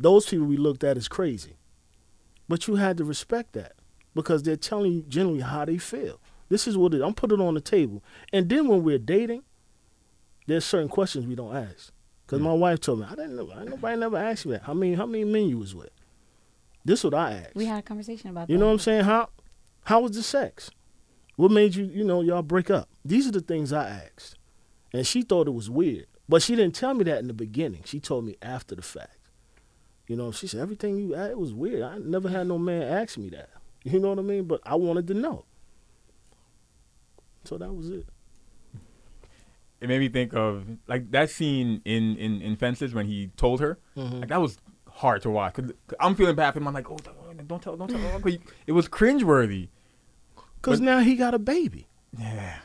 Those people we looked at as crazy, but you had to respect that because they're telling you generally how they feel. This is what it. I'm putting on the table, and then when we're dating, there's certain questions we don't ask. Because hmm. my wife told me, I didn't know, I, nobody never asked me that. How many, how many men you was with? This is what I asked. we had a conversation about that. You that. know what I'm saying? How how was the sex? What made you, you know, y'all break up? These are the things I asked. And she thought it was weird. But she didn't tell me that in the beginning. She told me after the fact. You know, she said everything you it was weird. I never had no man ask me that. You know what I mean? But I wanted to know. So that was it. It made me think of like that scene in in, in Fences when he told her. Mhm. Like that was hard to watch. Cause I'm feeling bad for him. I'm like, oh, don't tell, don't tell. Don't. It was cringeworthy. Cause But- now he got a baby. Yeah.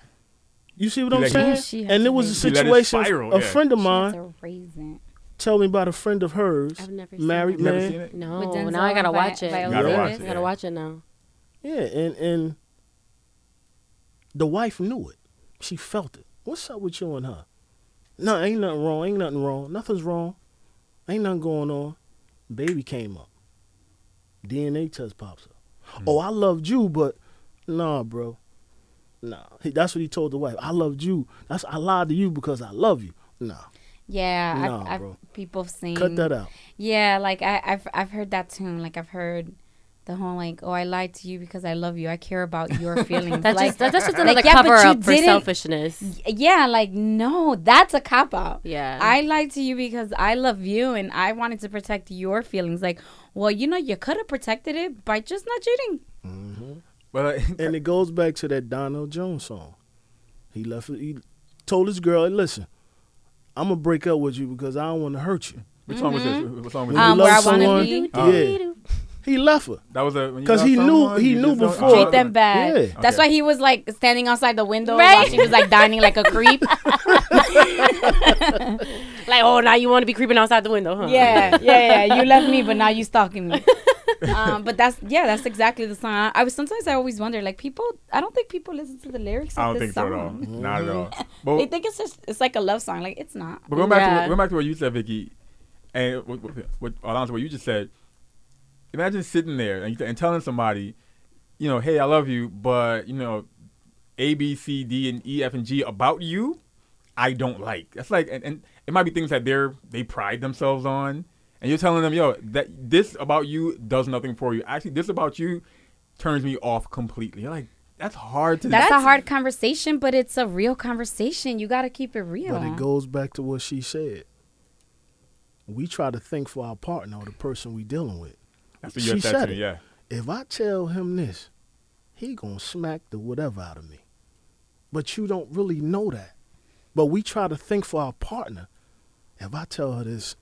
You see what He I'm let- saying? She and it was a He let it situation. spiral, a yeah. friend of mine has a raisin. tell me about a friend of hers, I've never seen married it. You never seen it? No, Denzel now I gotta watch it. Gotta Yeah. watch it. I gotta watch it now. Yeah, and and the wife knew it. She felt it. What's up with you and her? No, ain't nothing wrong. Ain't nothing wrong. Nothing's wrong. Ain't nothing going on. Baby came up. DNA test pops up. Hmm. Oh, I loved you, but nah, bro. Nah. He, that's what he told the wife. I loved you. That's I lied to you because I love you. Nah. Yeah, Nah, I've, bro. I've people have seen. Cut that out. Yeah, like I, I've I've heard that too. Like I've heard the whole like, oh, I lied to you because I love you. I care about your [LAUGHS] feelings. That's like, just that's just another yeah, but cover you up for selfishness. yeah, like no, that's a cop out. Yeah. I lied to you because I love you and I wanted to protect your feelings. Like, well, you know, you could have protected it by just not cheating. [LAUGHS] But uh, And it goes back to that Donell Jones song. He left. He told his girl, hey, "Listen, I'm gonna break up with you because I don't want to hurt you." which song was this? What song was When you Um, this? where love I wanna someone- be. Yeah, he left her That was a because love he knew someone, he knew before. Treat them bad. Yeah. That's Okay. why he was like standing outside the window Right. while she was like dining like a creep. [LAUGHS] [LAUGHS] like, oh, now you want to be creeping outside the window, huh? yeah, yeah, yeah. You [LAUGHS] left me, but now you stalking me. um, but that's yeah, that's exactly the song. I, I was sometimes I always wonder like people. I don't think people listen to the lyrics. I don't this think so at all. song. Not at all. They But, think it's just it's like a love song. Like it's not. but going back Yeah. to going back to what you said, Vicky, and what, what, what Alonso, what you just said. Imagine sitting there and, and telling somebody, you know, hey, I love you, but you know, A, B, C, D, and E, F, and G about you, I don't like. That's like, and, and it might be things that they're they pride themselves on, and you're telling them, yo, that this about you does nothing for you. Actually, this about you turns me off completely. You're like, that's hard to. That's, a hard conversation, but it's a real conversation. You got to keep it real. But it goes back to what she said. We try to think for our partner or the person we dealing with. That's what you she said said to me, it. yeah. If I tell him this, he gonna smack the whatever out of me. But you don't really know that. But we try to think for our partner. If I tell her this,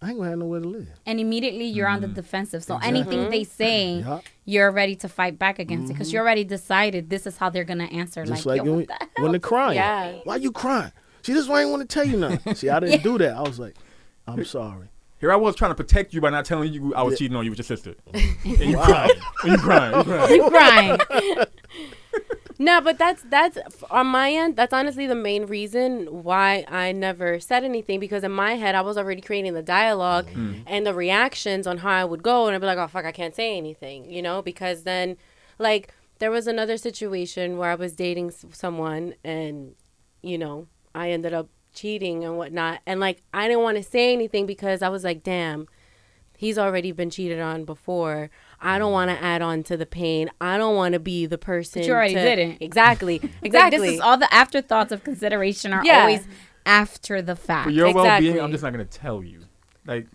I ain't gonna have nowhere to live. and immediately you're on the mm-hmm. defensive. So Exactly. anything they mm-hmm. say, Yeah. you're ready to fight back against it because mm-hmm. you already decided this is how they're gonna answer. Just like, like, yo, when, what the hell? when they're crying. Yeah. Why you crying? See, this is why I ain't want to tell you nothing. [LAUGHS] See, I didn't do that. I was like, I'm sorry. Here I was trying to protect you by not telling you I was Yeah. cheating on you with your sister. [LAUGHS] and you crying. And you crying. You crying. you crying. [LAUGHS] No, but that's that's on my end. That's honestly the main reason why I never said anything because in my head I was already creating the dialogue mm-hmm. and the reactions on how I would go, and I'd be like, "Oh fuck, I can't say anything," you know, because then, like, there was another situation where I was dating someone, and you know, I ended up cheating and whatnot, and like I didn't want to say anything because I was like, "Damn." He's already been cheated on before. I don't mm. want to add on to the pain. I don't want to be the person. you already to- did it. Exactly. [LAUGHS] Like, Exactly. this is all the afterthoughts of consideration are Yeah. always after the fact. For your well being, I'm just not going to tell you. Like,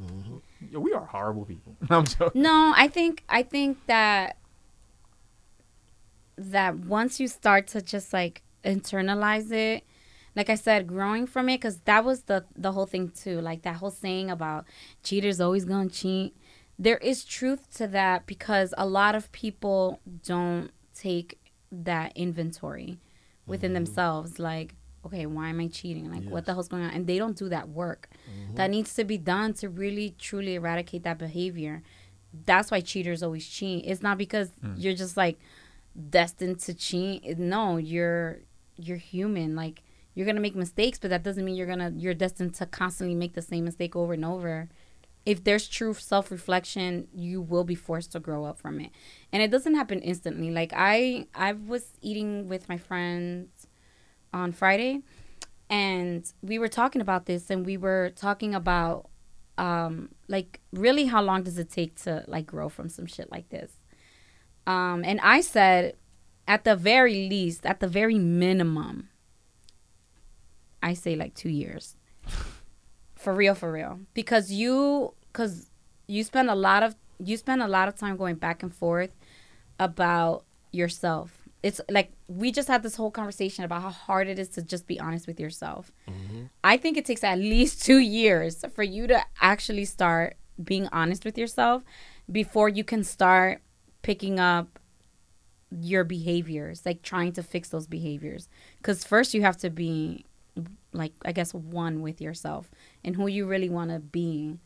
mm-hmm. yo, we are horrible people. [LAUGHS] I'm joking. No, I think I think that that once you start to just like internalize it, like I said, growing from it, because that was the the whole thing too. Like that whole saying about cheaters always gonna cheat. There is truth to that because a lot of people don't take that inventory within mm-hmm. themselves. Like, okay, why am I cheating? Like, what the hell's going on? And they don't do that work mm-hmm. that needs to be done to really truly eradicate that behavior that's why cheaters always cheat. It's not because mm. you're just like destined to cheat. No, you're you're human. Like you're gonna make mistakes, but that doesn't mean you're gonna you're destined to constantly make the same mistake over and over. If there's true self reflection, you will be forced to grow up from it. And it doesn't happen instantly. Like I I was eating with my friends on Friday and we were talking about this and we were talking about um like really how long does it take to like grow from some shit like this um and i said at the very least at the very minimum I say like two years. For real, for real. Because you, because you spend a lot of you spend a lot of time going back and forth about yourself. It's like we just had this whole conversation about how hard it is to just be honest with yourself. Mm-hmm. I think it takes at least two years for you to actually start being honest with yourself before you can start picking up your behaviors, like trying to fix those behaviors. Because first you have to be, like, I guess, one with yourself and who you really want to be.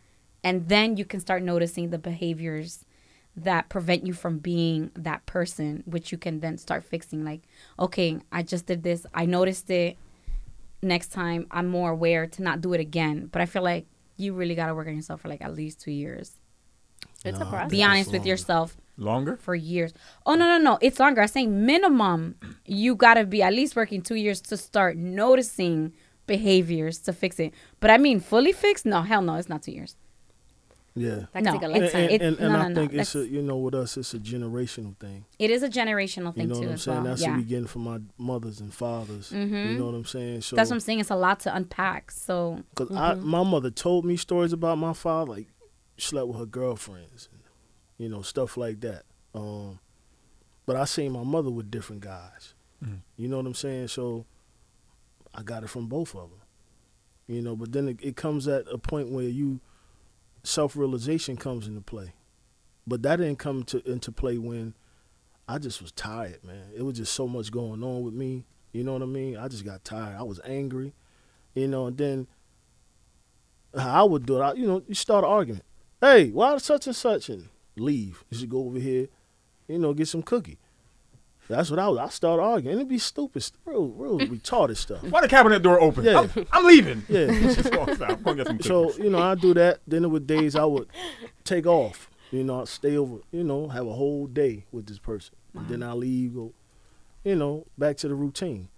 And then you can start noticing the behaviors that prevent you from being that person, which you can then start fixing. Like, okay, I just did this, I noticed it. Next time, I'm more aware to not do it again. But I feel like you really got to work on yourself for like at least two years. It's a Nah, process. Be That's honest with yourself Longer? for years. Oh no, no, no. It's longer. I'm saying minimum you gotta be at least working two years to start noticing behaviors to fix it. But I mean fully fixed? No, hell no, it's not two years. Yeah. That No, take a it's- And, and, and, and no, I no, no, think it's a, you know with us it's a generational thing. It is a generational thing. You thing know too what I'm saying? well. That's yeah. what we getting from my mothers and fathers. You know what I'm saying? So That's what I'm saying. It's a lot to unpack. So Cause I, my mother told me stories about my father, like slept with her girlfriends, and, you know, stuff like that. Um, but I seen my mother with different guys. Mhm. You know what I'm saying? So I got it from both of them. You know, but then it, it comes at a point where you self realization comes into play. But that didn't come to into play when I just was tired, man. It was just so much going on with me. You know what I mean? I just got tired. I was angry. You know, and then I would do it, I, you know, you start an argument. Hey, why such and such and leave? You should go over here, you know, get some cookie. That's what I was. I start arguing. It'd be stupid, st- real, real retarded stuff. Why the cabinet door open? Yeah. I'm, I'm leaving. Yeah. Just walks out. I'm gonna get some So you know, I do that. Then there were days I would take off. You know, I'd stay over. You know, have a whole day with this person. And then I leave. Go, you know, back to the routine.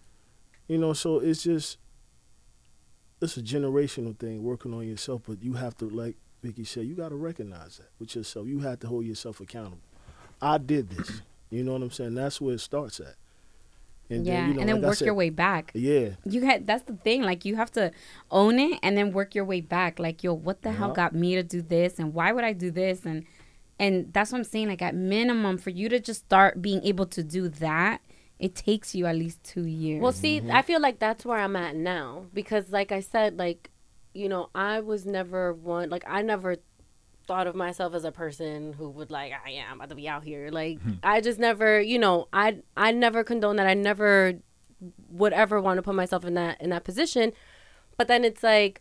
You know, so it's just it's a generational thing working on yourself. But you have to, like Vicky said, you got to recognize that with yourself. You have to hold yourself accountable. I did this. You know what I'm saying? That's where it starts at. yeah, you know, and then like work said- your way back. Yeah, You had that's the thing. Like you have to own it and then work your way back. Like yo, what the hell got me to do this, and why would I do this, and and that's what I'm saying. Like at minimum, for you to just start being able to do that, it takes you at least two years. Well, see, Mm-hmm. I feel like that's where I'm at now because, like I said, like you know, I was never one like I never thought of myself as a person who would like I am about to be out here. Like I just never, you know, I I never condone that. I never would ever want to put myself in that in that position. But then it's like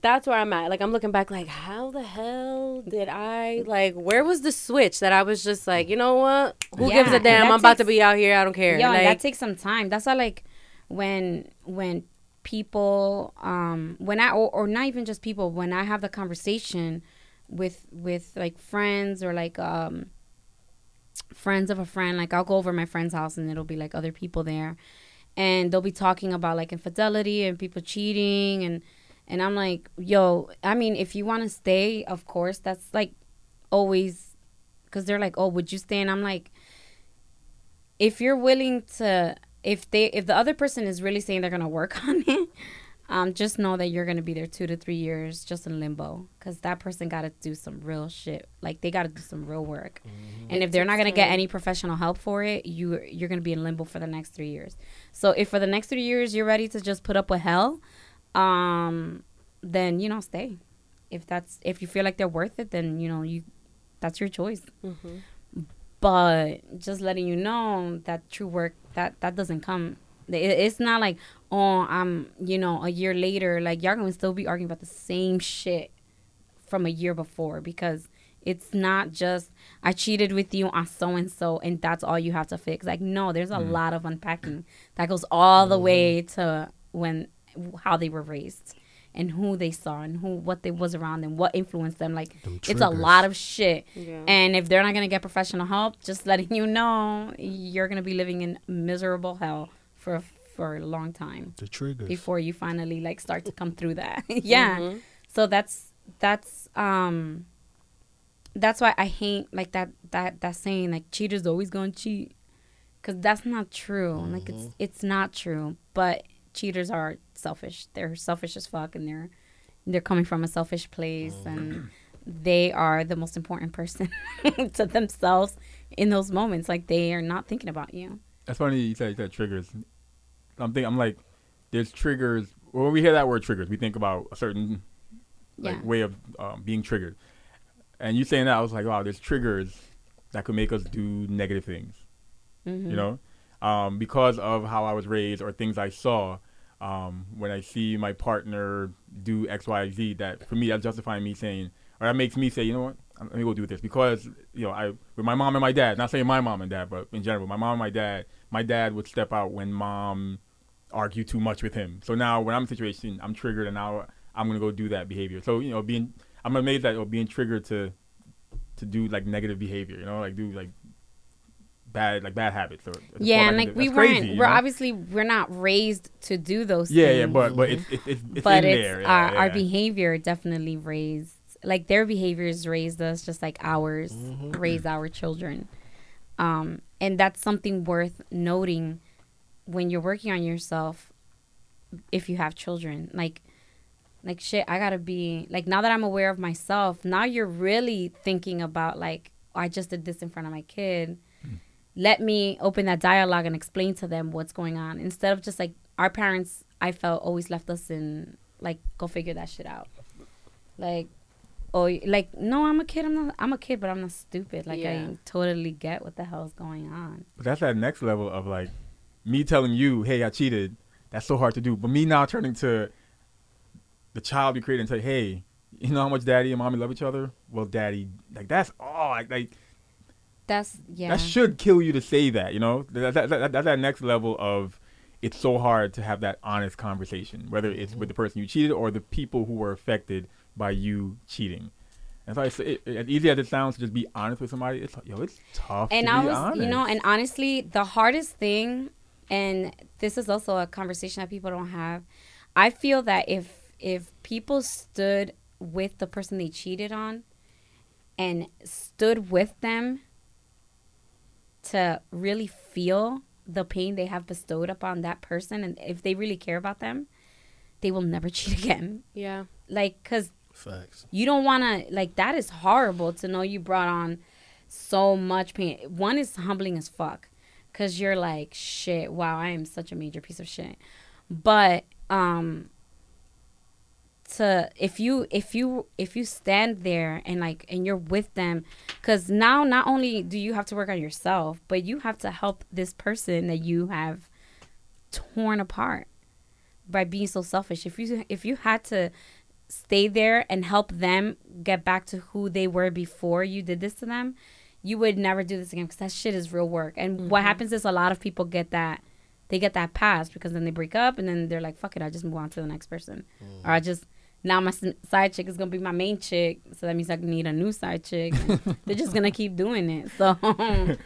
that's where I'm at. Like I'm looking back like how the hell did I like where was the switch that I was just like, you know what? Who Yeah, gives a damn? I'm about to be out here. I don't care. Yeah, like, that takes some time. That's why, like, when when people, um, when I or, or not even just people, when I have the conversation with with like friends or like um friends of a friend, like I'll go over my friend's house and it'll be like other people there, and they'll be talking about like infidelity and people cheating and and I'm like, yo, I mean, if you want to stay, of course, that's like always because they're like, oh, would you stay? And I'm like if you're willing to if they if the other person is really saying they're gonna work [LAUGHS] on it um just know that you're gonna be there two to three years just in limbo because that person gotta do some real shit. Like they gotta do some real work. And if they're not gonna get any professional help for it you you're gonna be in limbo for the next three years. So if for the next three years you're ready to just put up with hell um then you know stay. If that's if you feel like they're worth it then you know you that's your choice. But just letting you know that true work that that doesn't come. It's not like oh i'm you know a year later like y'all gonna still be arguing about the same shit from a year before because it's not just i cheated with you on so and so and that's all you have to fix. Like no there's a mm. lot of unpacking that goes all the way mm. to when how they were raised and who they saw and who what they was around and what influenced them. Like Them it's a lot of shit. Yeah. and if they're not gonna get professional help, just letting you know you're gonna be living in miserable hell for for a long time the triggers. before you finally like start to come through that. [LAUGHS] yeah. Mm-hmm. So that's that's um that's why I hate like that that that saying like cheaters always gonna cheat, cause that's not true. Like it's mm-hmm. it's not true. But cheaters are selfish. They're selfish as fuck, and they're they're coming from a selfish place, mm-hmm. and they are the most important person [LAUGHS] to themselves in those moments. Like they are not thinking about you. That's funny you said, you said triggers. I'm thinking, I'm like, there's triggers. When we hear that word triggers, we think about a certain like Yeah. way of um, being triggered. And you saying that, I was like, wow, there's triggers that could make us do negative things. Mhm. You know, um, because of how I was raised or things I saw. Um, when I see my partner do X, Y, Z, that for me that's justifying me saying, or that makes me say, you know what, let me go do this because you know I with my mom and my dad, not saying my mom and dad, but in general, my mom and my dad, my dad would step out when mom argued too much with him. So now when I'm in a situation, I'm triggered, and now I'm gonna go do that behavior. So you know, being I'm amazed that or being triggered to to do like negative behavior, you know, like do like bad like bad habits. Or, Yeah, and like we crazy, weren't. We're know? obviously we're not raised to do those. Yeah, things. yeah, but but it's it's it's, but in it's there. Yeah, our, our yeah. behavior definitely raised like their behaviors raised us just like ours raised our children um and that's something worth noting when you're working on yourself if you have children like like shit i gotta be like now that i'm aware of myself now you're really thinking about like oh, i just did this in front of my kid. Hmm. Let me open that dialogue and explain to them what's going on. Instead of just like our parents i felt always left us in like go figure that shit out. Like oh like no i'm a kid i'm not i'm a kid but i'm not stupid. Like Yeah. i totally get what the hell's going on. But that's that next level of like me telling you, "Hey, I cheated." That's so hard to do. But me now turning to the child you created and say, "Hey, you know how much daddy and mommy love each other? Well, daddy, like that's all. Like, like that's yeah that should kill you to say that. You know, that, that, that, that's that next level of it's so hard to have that honest conversation, whether it's mm-hmm. with the person you cheated or the people who were affected by you cheating. And so I say, it, as easy as it sounds to just be honest with somebody, it's yo, it's tough. and to I be was, honest. you know, and honestly, the hardest thing, and this is also a conversation that people don't have. I feel that if if people stood with the person they cheated on, and stood with them to really feel the pain they have bestowed upon that person, and if they really care about them, they will never [LAUGHS] cheat again. Yeah. Like, cause Facts. you don't want to like that is horrible to know you brought on so much pain one is humbling as fuck because you're like shit wow i am such a major piece of shit. But um to if you if you if you stand there and like and you're with them because now not only do you have to work on yourself but you have to help this person that you have torn apart by being so selfish. If you if you had to stay there and help them get back to who they were before you did this to them, you would never do this again because that shit is real work. And what happens is a lot of people get that they get that pass because then they break up and then they're like, fuck it, I just move on to the next person. Or I just now my side chick is gonna be my main chick, so that means I need a new side chick. [LAUGHS] They're just gonna keep doing it. So [LAUGHS]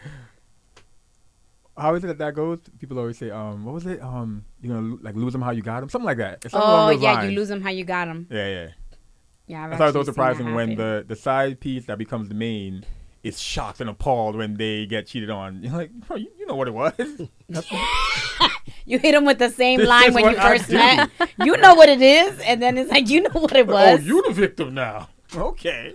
how is it that that goes? People always say, um, what was it? Um, you know, like lose them how you got them, something like that. Something oh yeah, lines. you lose them how you got them. Yeah, yeah. Yeah, I've I thought it was so that surprising when the the side piece that becomes the main is shocked and appalled when they get cheated on. You're [LAUGHS] like, bro, you, you know what it was. [LAUGHS] You hit them with the same This line is when what you I first do. met. You know what it is, and then it's like you know what it [LAUGHS] was. oh, you the victim now. Okay.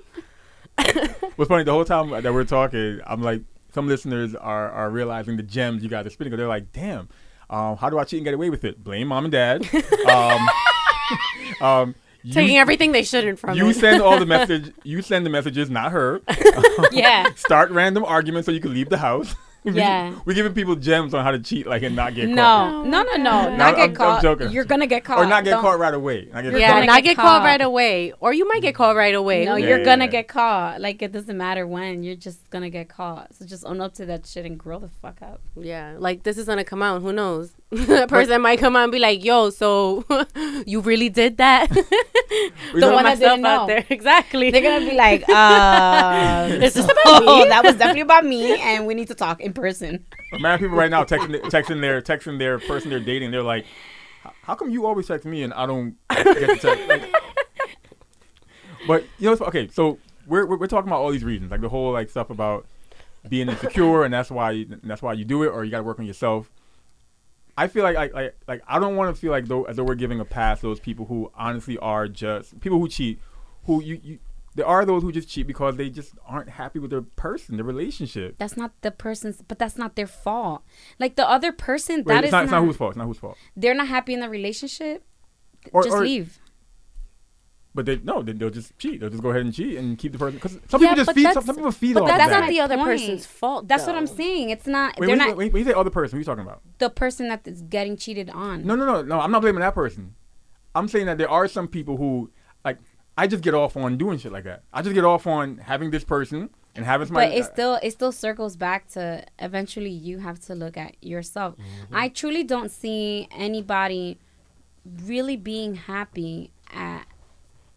What's funny, the whole time that we're talking, I'm like, some listeners are, are realizing the gems you guys are spitting. 'cause They're like, damn, um, how do I cheat and get away with it? Blame mom and dad. um, um, Taking everything they shouldn't from you it. send all the [LAUGHS] message. You send the messages, not her. [LAUGHS] yeah, Start random arguments so you can leave the house. [LAUGHS] Yeah. we're giving people gems on how to cheat, like and not get no, caught, no, no, no, No, not I'm- get I'm caught. joking. You're gonna get caught, or not get Don't- caught right away. Not get You're yeah, caught. gonna not get get caught caught. right away, or you might get caught right away. No, Yeah, you're yeah, gonna yeah. get caught. Like it doesn't matter when. You're just gonna get caught. So just own up to that shit and grow the fuck up. Yeah, like this is gonna come out. Who knows? [LAUGHS] a person might come out and be like, "Yo, so [LAUGHS] you really did that?" [LAUGHS] We Throw talking- one that didn't out know. there. Exactly. They're gonna be like, uh, Is this so about me? that was definitely about me, and we need to talk in person. Mad people right now texting texting their texting their person they're dating. They're like, "How- "How come you always text me and I don't get to text?" Like, but you know, what's- okay. So we're, we're we're talking about all these reasons, like the whole like stuff about being insecure, and that's why you, and that's why you do it, or you got to work on yourself. I feel like like like, like I don't want to feel like though as though we're giving a pass to those people who honestly are just people who cheat, who you you. There are those who just cheat because they just aren't happy with their person, their relationship. That's not the person's, but that's not their fault. Like the other person, Wait, that it's is not, it's not not- whose fault. It's not whose fault. They're not happy in the relationship. Or- just or- leave. But they no, they, they'll just cheat. They'll just go ahead and cheat and keep the person. Because some Yeah, people just feed. Some, that's- some people feed But off that's that. not the other point. person's fault. That's what I'm saying. It's not. Wait, they're when, not you, when, when you say other person, who are you talking about? the person that is getting cheated on. No, no, no, no. I'm not blaming that person. I'm saying that there are some people who, like, I just get off on doing shit like that. I just get off on having this person and having somebody. but it still it still circles back to eventually you have to look at yourself. Mm-hmm. I truly don't see anybody really being happy at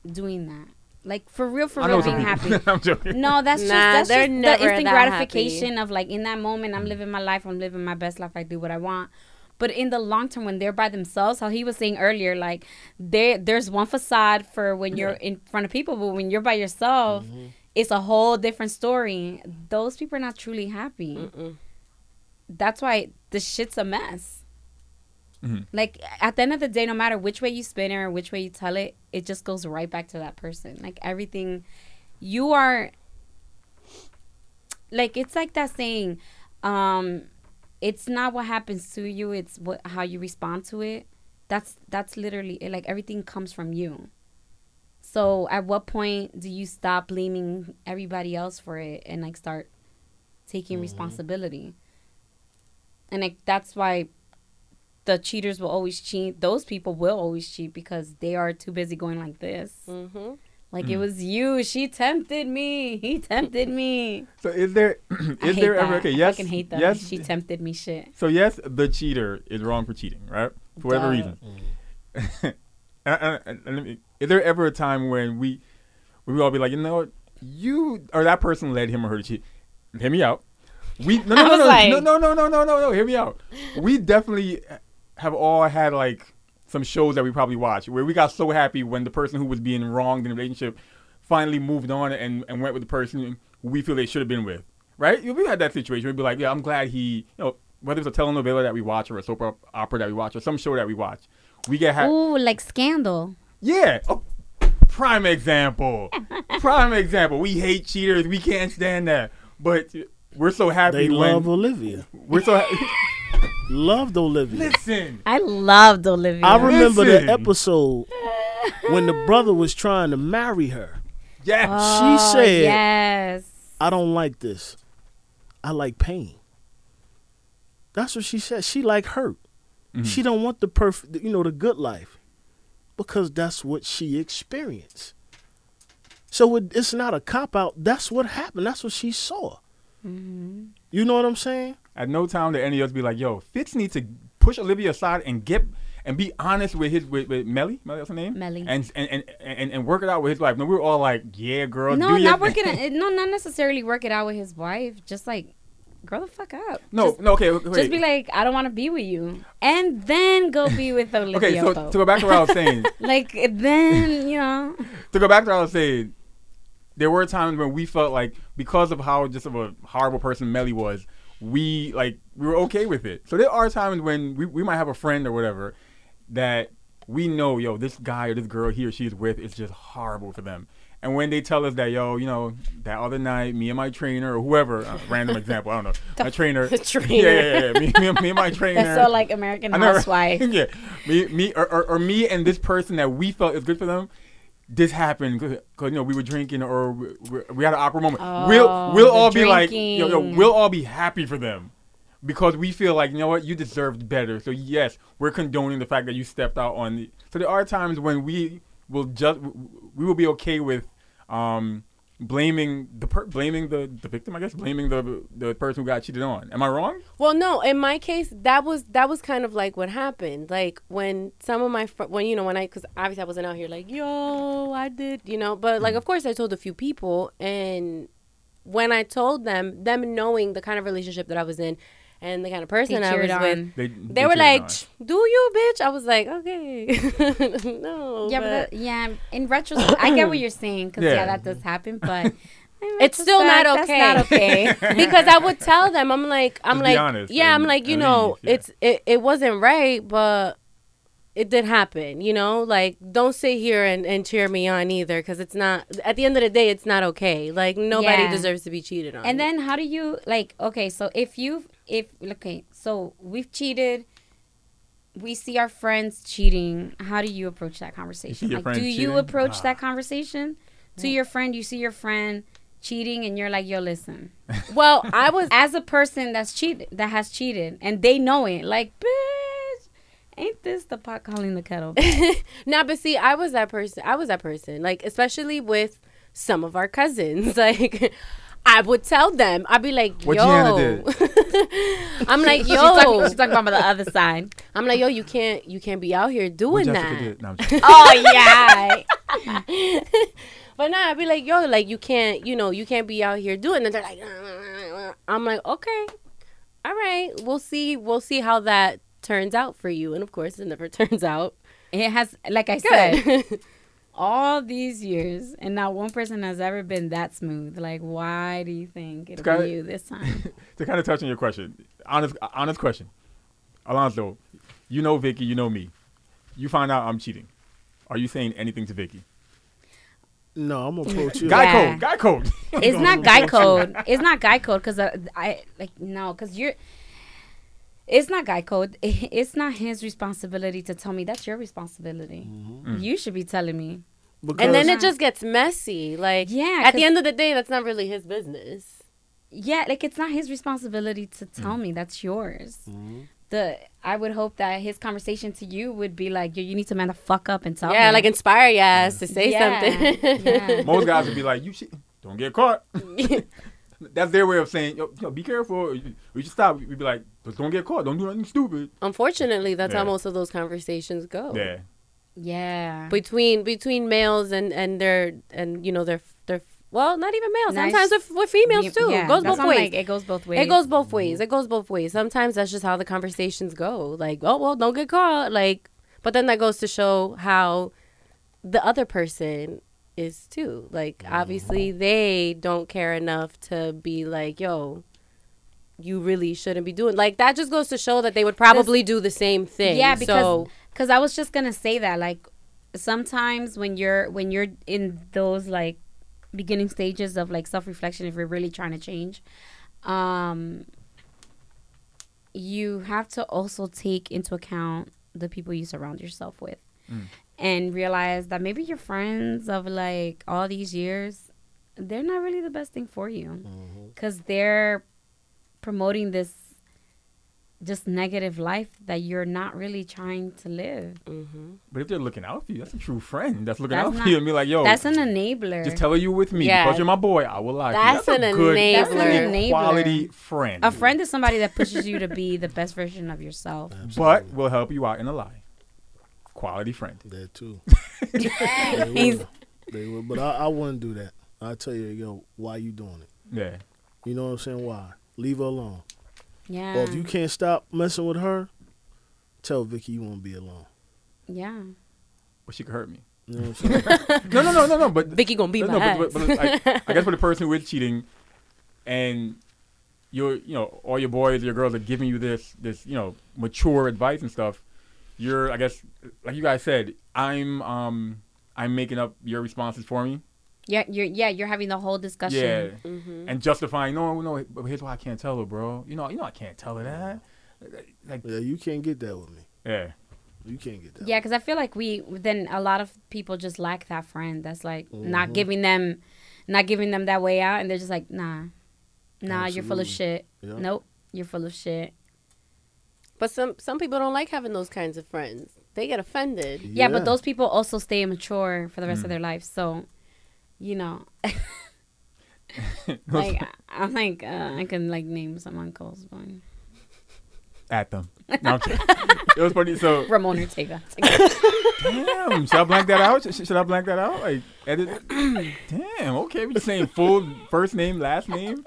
doing that. Like for real, for I real, being happy. [LAUGHS] I'm joking. No, that's just that's they're just the instant that gratification of like in that moment. I'm living my life, I'm living my best life, I do what I want. But in the long term, when they're by themselves, how he was saying earlier, like there there's one facade for when you're in front of people, but when you're by yourself, Mm-hmm. it's a whole different story. Those people are not truly happy. Mm-mm. That's why the shit's a mess. Mhm. Like at the end of the day, no matter which way you spin it or which way you tell it, it just goes right back to that person. Like everything, you are. Like it's like that saying, um, it's not what happens to you; it's what how you respond to it. That's that's literally it. Like everything comes from you. So at what point do you stop blaming everybody else for it and like start taking responsibility? And like that's why the cheaters will always cheat. Those people will always cheat because they are too busy going like this. Mm-hmm. Like Mm. it was you. She tempted me. He tempted me. [LAUGHS] So is there [CLEARS THROAT] I there that. ever okay? I Yes, hate that. yes. She tempted me. Shit. so yes, the cheater is wrong for cheating, right? For whatever Duh. reason. [LAUGHS] and, and- and- and let me- is there ever a time when we when we all be like, you know what, you or that person led him or her to cheat? Hear me out. We no no [LAUGHS] no no, like- no no no no no no no. Hear me out. We definitely have all had like some shows that we probably watched where we got so happy when the person who was being wronged in the relationship finally moved on and, and went with the person we feel they should have been with. Right? We had that situation. We'd be like, yeah, I'm glad he, you know, whether it's a telenovela that we watch or a soap opera that we watch or some show that we watch, we get happy. Ooh, like scandal. Yeah. Oh, prime example. [LAUGHS] prime example. We hate cheaters. We can't stand that. But we're so happy They when love Olivia. we're so ha- [LAUGHS] Loved Olivia. listen. I loved Olivia. I remember Listen. the episode when the brother was trying to marry her. Yeah. Oh, she said, yes. I don't like this. I like pain. That's what she said. She like hurt. Mhm. She don't want the perfect, you know, the good life, because that's what she experienced. So it, it's not a cop out. That's what happened. That's what she saw. You know what I'm saying? At no time did any of us be like, yo, Fitz needs to push Olivia aside and get and be honest with his with, with Mellie, Mellie, that's her name? Mellie. And and, and and and work it out with his wife. No, we were all like, yeah, girl, No, do your not working. It, no, not necessarily work it out with his wife. Just like, grow the fuck up. No, just, no, okay, wait. just be like, I don't want to be with you, and then go be with [LAUGHS] Olivia. okay, so Pope. to go back to what I was saying, [LAUGHS] like then you know. [LAUGHS] to go back to what I was saying, there were times when we felt like because of how just of a horrible person Mellie was, we like we were okay with it. So there are times when we, we might have a friend or whatever that we know, yo, this guy or this girl he or she is with is just horrible for them. And when they tell us that, yo, you know, that other night, me and my trainer or whoever, uh, [LAUGHS] random example, I don't know, my trainer, [LAUGHS] The [LAUGHS] trainer. yeah, yeah, yeah, me, me, me and my trainer, That's so like American know. Housewife. yeah, me, me, or, or, or me and this person that we felt is good for them. This happened because you know we were drinking or we, we, had an awkward moment. we'll Oh, we'll the all be like, yo, yo, we'll all be happy for them because we feel like you know what you deserved better. So yes, we're condoning the fact that you stepped out on the. So there are times when we will just we will be okay with um blaming the per, blaming the the victim. I guess blaming the the person who got cheated on. Am I wrong? Well, no. In my case, that was that was kind of like what happened. Like when some of my fr- when you know when I because obviously I wasn't out here like yo I did you know, but like mm-hmm. of course I told a few people, and when I told them, them knowing the kind of relationship that I was in, and the kind of person I was cheered with, on. They they were like, on. "Do you, bitch?" I was like, "Okay, [LAUGHS] no." Yeah, but, but the, yeah. In retrospect, I get what you're saying because yeah. Yeah. that does happen. But [LAUGHS] It's still not retrospect, okay. That's not okay. [LAUGHS] because I would tell them, I'm like, I'm Just be like, honest yeah, I'm like, you and know, leave, yeah. it's it, it wasn't right, but it did happen, you know. Like, don't sit here and, and cheer me on either, because it's not. At the end of the day, it's not okay. Like, nobody Yeah. deserves to be cheated on. And then how do you like? Okay, so if you if okay, so we've cheated. We see our friends cheating. How do you approach that conversation? your Like, friend do you approach Ah. that conversation to your friend? You see your friend cheating, and you're like, "Yo, listen." [LAUGHS] well, I was As a person that's cheated, that has cheated, and they know it, like, bitch, ain't this the pot calling the kettle? [LAUGHS] Nah, but see, I was that person. I was that person. Like, especially with some of our cousins. [LAUGHS] Like, I would tell them. I'd be like, What "Yo," Gianna [LAUGHS] I'm like, She's talking, "Yo," she's talking about the other side. I'm like, "Yo, you can't, you can't be out here doing Jessica that." did. No, I'm [LAUGHS] Oh yeah. [LAUGHS] But nah, I'd be like, "Yo, like you can't, you know, you can't be out here doing." it. And they're like, "I'm like, okay, all right, we'll see, we'll see how that turns out for you." And of course, it never turns out It has, like I said, good. All these years, and not one person has ever been that smooth. Like, why do you think it'll Sky- be you this time? [LAUGHS] to kind of touch on your question, honest, honest question, Alonso, you know Vicky, you know me. You find out I'm cheating. Are you saying anything to Vicky? No, I'm gonna approach you. Guy Yeah. code, guy code. it's [LAUGHS] not guy code. It's not guy code because I, I like no, because you're. It's not guy code. It's not his responsibility to tell me. That's your responsibility. Mm-hmm. Mm. You should be telling me. Because and then it just gets messy. Like, Yeah, at the end of the day, that's not really his business. Yeah, like it's not his responsibility to tell mm. me. That's yours. Mm-hmm. The I would hope that his conversation to you would be like, yo, you need to man the fuck up and tell me. yeah, me. like inspire your ass to say Yeah, something. yeah. Most guys would be like, "You cheating? Don't get caught." [LAUGHS] [LAUGHS] That's their way of saying, "Yo, yo be careful. Or you, or you should stop." We'd be like, "Just don't get caught. Don't do nothing stupid." Unfortunately, that's how most of those conversations go. Yeah. yeah. Between between males and and their and you know their their well, not even males. Nice. Sometimes with, with females too. Yeah, it goes both ways. like, it goes both ways. It goes both ways. Mm-hmm. It goes both ways. Sometimes that's just how the conversations go. Like, oh well, don't get caught. Like, but then that goes to show how the other person is too. Like, obviously they don't care enough to be like, yo, you really shouldn't be doing. Like that just goes to show that they would probably do the same thing. Yeah, because so, because I was just gonna say that like sometimes when you're when you're in those like beginning stages of like self reflection, if you're really trying to change, um, you have to also take into account the people you surround yourself with, and realize that maybe your friends of like all these years, they're not really the best thing for you, mm-hmm. because they're promoting this just negative life that you're not really trying to live. Mm-hmm. But if they're looking out for you, that's a true friend. That's looking That's out for not- you and be like, "Yo, That's an enabler. just tell her you with me Yeah. because you're my boy. I will lie. to you." That's a an good, enabler. That's That's an an enabler. quality friend. a friend is somebody that pushes you to be the best version of yourself. but will help you out in a lie. Quality friend. That too. [LAUGHS] They will. They will. But I, I wouldn't do that. I tell you, yo, why you doing it? Yeah. You know what I'm saying? Why? Leave her alone. Yeah. Or if you can't stop messing with her, tell Vicky you won't be alone. yeah. But she could hurt me. You know what I'm saying? [LAUGHS] No, no, no, no, no. But Vicky gonna beat no, my no, ass. but, but, but I, I guess for the person who is cheating, and you're, you know, all your boys, your girls are giving you this, this, you know, mature advice and stuff. You're, I guess, like you guys said, I'm, um, I'm making up your responses for me. Yeah, you're yeah, you're having the whole discussion. Yeah, Mm-hmm. and justifying. No, no. But here's why I can't tell her, bro. You know, you know, I can't tell her that. Like, yeah, you can't get that with me. yeah, You can't get that. Yeah, because I feel like we then a lot of people just lack that friend that's like not Mhm. giving them, not giving them that way out, and they're just like, nah, nah, you're full of shit. Yeah. Nope, you're full of shit. But some some people don't like having those kinds of friends. They get offended. Yeah, but those people also stay immature for the rest Mm. of their life. So, you know, [LAUGHS] like I'm like uh, I can like name some uncles, but at them. No, I'm kidding. it was funny. So [LAUGHS] Ramon Ortega. [LAUGHS] Damn, should I blank that out? Should, should I blank that out? Like edit? [CLEARS THROAT] Damn, okay, we just saying full first name, last name.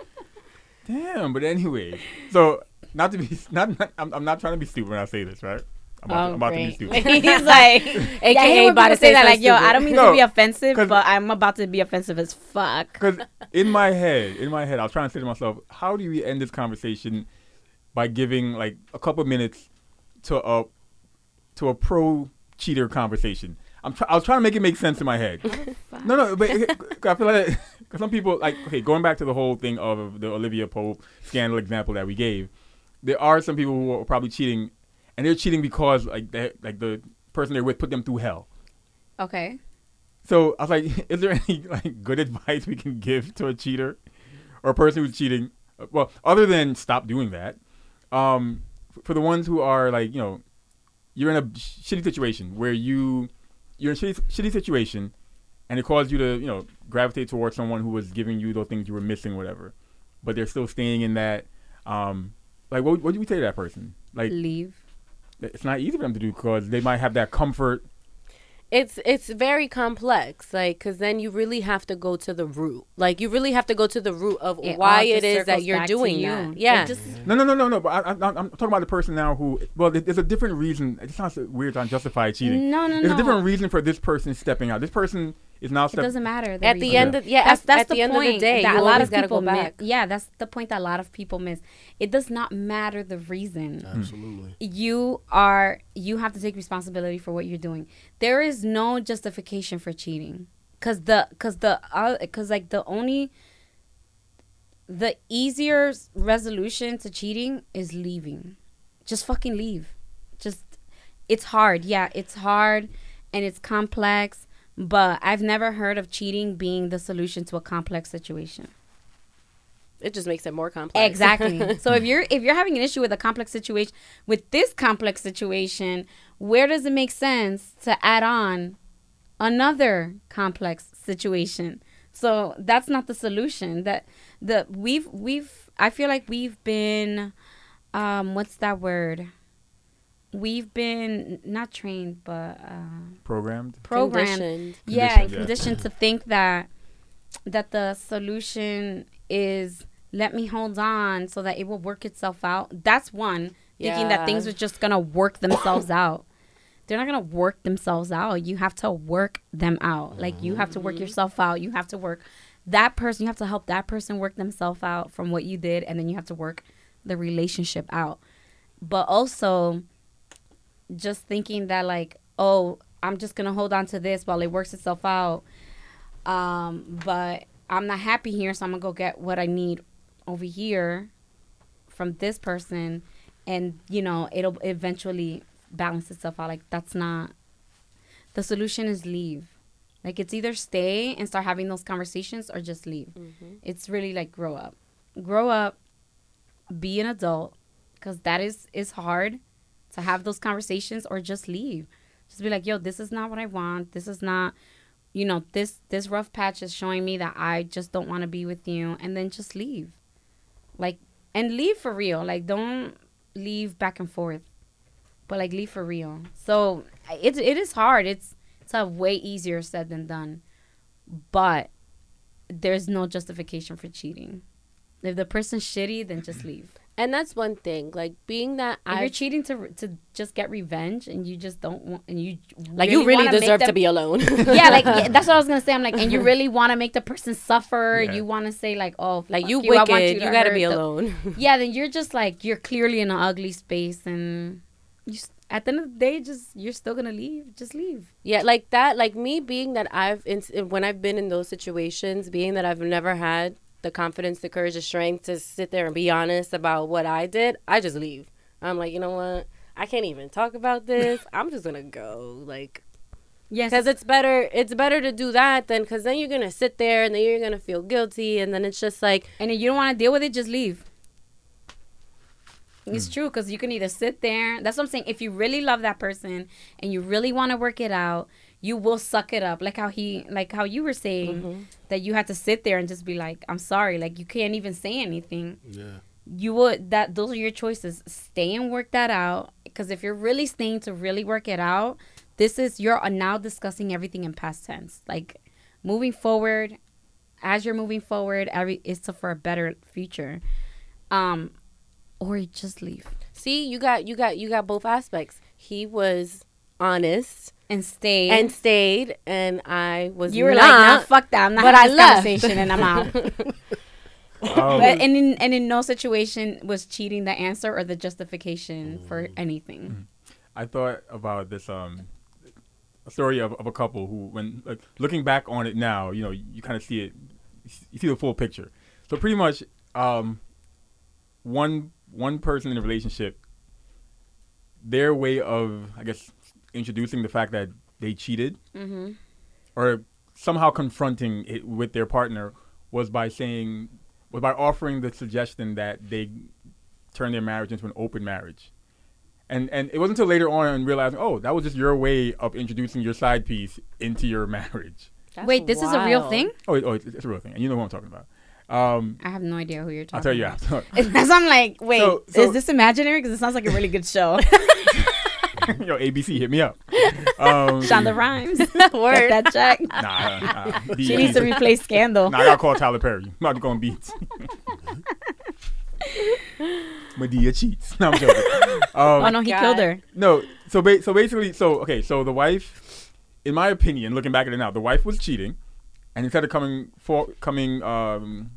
Damn, but anyway, so not to be [LAUGHS] not, not I'm, I'm not trying to be stupid when I say this, right? I'm about, to, Oh, I'm about to be great. stupid. [LAUGHS] He's [LAUGHS] like, AKA yeah, I hate when about to say say that. Like, something yo, I don't mean No, to be offensive, but I'm about to be offensive as fuck. Because in my head, in my head, I was trying to say to myself, how do we end this conversation by giving like a couple minutes to a to a pro cheater conversation? I'm try- I was trying to make it make sense in my head. no, no, but I feel like cause some people like okay, going back to the whole thing of the Olivia Pope scandal example that we gave, there are some people who are probably cheating, and they're cheating because like they, like the person they're with put them through hell. Okay. So I was like, [LAUGHS] is there any like good advice we can give to a cheater or a person who's cheating? Well, other than stop doing that, um, for the ones who are like, you know, you're in a shitty situation where you you're in a shitty, shitty situation, and it caused you to you know gravitate towards someone who was giving you those things you were missing, whatever, but they're still staying in that. Um, like, what what do we say to that person? Like, Leave. it's not easy for them to do because they might have that comfort. It's it's very complex like because then you really have to go to the root like you really have to go to the root of It why all it just is that you're doing you. that yeah just- No, no, no, no, no. But I, I, I'm talking about the person now who. Well, there's a different reason. It sounds weird to justify cheating. No, no, no. There's no. a different reason for this person stepping out. This person is now It doesn't matter. at the end of yeah that's at, that's at the, the, end point of the day that a lot of people back miss. Yeah, that's the point that a lot of people miss. It does not matter the reason. Absolutely. You are you have to take responsibility for what you're doing. There is no justification for cheating cuz the cuz the uh, cuz like the only the easier resolution to cheating is leaving. Just fucking leave. Just it's hard. Yeah, it's hard and it's complex, but I've never heard of cheating being the solution to a complex situation. It just makes it more complex Exactly. [LAUGHS] so if you're if you're having an issue with a complex situation with this complex situation, where does it make sense to add on another complex situation? So that's not the solution. That the we've we've I feel like we've been um what's that word? We've been not trained but uh programmed. programmed Conditioned. yeah, Conditioned, yeah. conditioned to think that that the solution is let me hold on so that it will work itself out. That's one thinking that things are just gonna work themselves out. They're not gonna work themselves out. You have to work them out. Like you have to work yourself out. You have to work that person. You have to help that person work themselves out from what you did, and then you have to work the relationship out. But also, just thinking that like, oh, I'm just gonna hold on to this while it works itself out. Um, but I'm not happy here, so I'm gonna go get what I need over here from this person, and you know it'll eventually balance itself out. Like that's not the solution. Is leave. Like it's either stay and start having those conversations or just leave. Mm-hmm. It's really like grow up, grow up, be an adult, because that is is hard to have those conversations or just leave. Just be like, yo, this is not what I want. This is not, you know, this this rough patch is showing me that I just don't want to be with you, and then just leave. Like, and leave for real. Like, don't leave back and forth, but like leave for real. So it it is hard. It's it's a way easier said than done, but there's no justification for cheating. If the person's shitty, then just leave. And that's one thing like being that If you're cheating to to just get revenge and you just don't want and you like you really wanna make deserve to be alone. [LAUGHS] Yeah like yeah, that's what I was gonna say. I'm like and you [LAUGHS] really want to make the person suffer. Yeah. you want to say like oh like fuck you you, I wicked. want you, to gotta hurt be the- alone. [LAUGHS] Yeah then you're just like you're clearly in an ugly space and you s- at the end of the day just you're still gonna leave. Just leave. Yeah, like that, like me being that I've in, when I've been in those situations, being that I've never had the confidence, the courage, the strength to sit there and be honest about what I did, I just leave. I'm like, you know what? I can't even talk about this. [LAUGHS] I'm just gonna go, like, yes because it's better. It's better to do that than because then you're gonna sit there and then you're gonna feel guilty, and then it's just like, and if you don't want to deal with it just leave it's Hmm. true because you can either sit there that's what i'm saying if you really love that person and you really want to work it out you will suck it up. Like how he like how you were saying Mm-hmm. that you had to sit there and just be like i'm sorry. Like you can't even say anything. Yeah. you would that those are your choices. Stay and work that out. Because if you're really staying to really work it out this is you're now discussing everything in past tense. Like moving forward as you're moving forward every it's for a better future. Um or you just leave. See, you got, you got, you got both aspects. he was honest and stayed. and stayed, and I was you were not. like, nah, fuck that. I'm not but having I this left. conversation and I'm out. [LAUGHS] Um, but and in and in no situation was cheating the answer or the justification for anything. I thought about this um story of, of a couple who when like looking back on it now, you know, you, kind of see it you see the full picture. So pretty much um one one person in a relationship their way of I guess introducing the fact that they cheated Mm-hmm. or somehow confronting it with their partner was by saying was by offering the suggestion that they turn their marriage into an open marriage. And and it wasn't until later on and realizing, oh, that was just your way of introducing your side piece into your [LAUGHS] marriage. That's Wait, this is a real thing? Oh, oh it's, it's a real thing, and you know what I'm talking about. Um, I have no idea who you're talking. I'll tell you about. after. [LAUGHS] Because I'm like, wait, So- so- is this imaginary? Because it sounds like a really good show. [LAUGHS] [LAUGHS] Yo, ABC, hit me up. Um, [LAUGHS] Shonda Rhimes, Word. [LAUGHS] get that check. Nah, nah, nah, She needs to replace Scandal. Nah, I gotta call Tyler Perry. I'm about to go on beats. Madea cheats. No, I'm joking. Um, oh no, he God. killed her. No, so ba- so basically, so okay, so the wife, in my opinion, looking back at it now, the wife was cheating, and instead of coming for coming, um,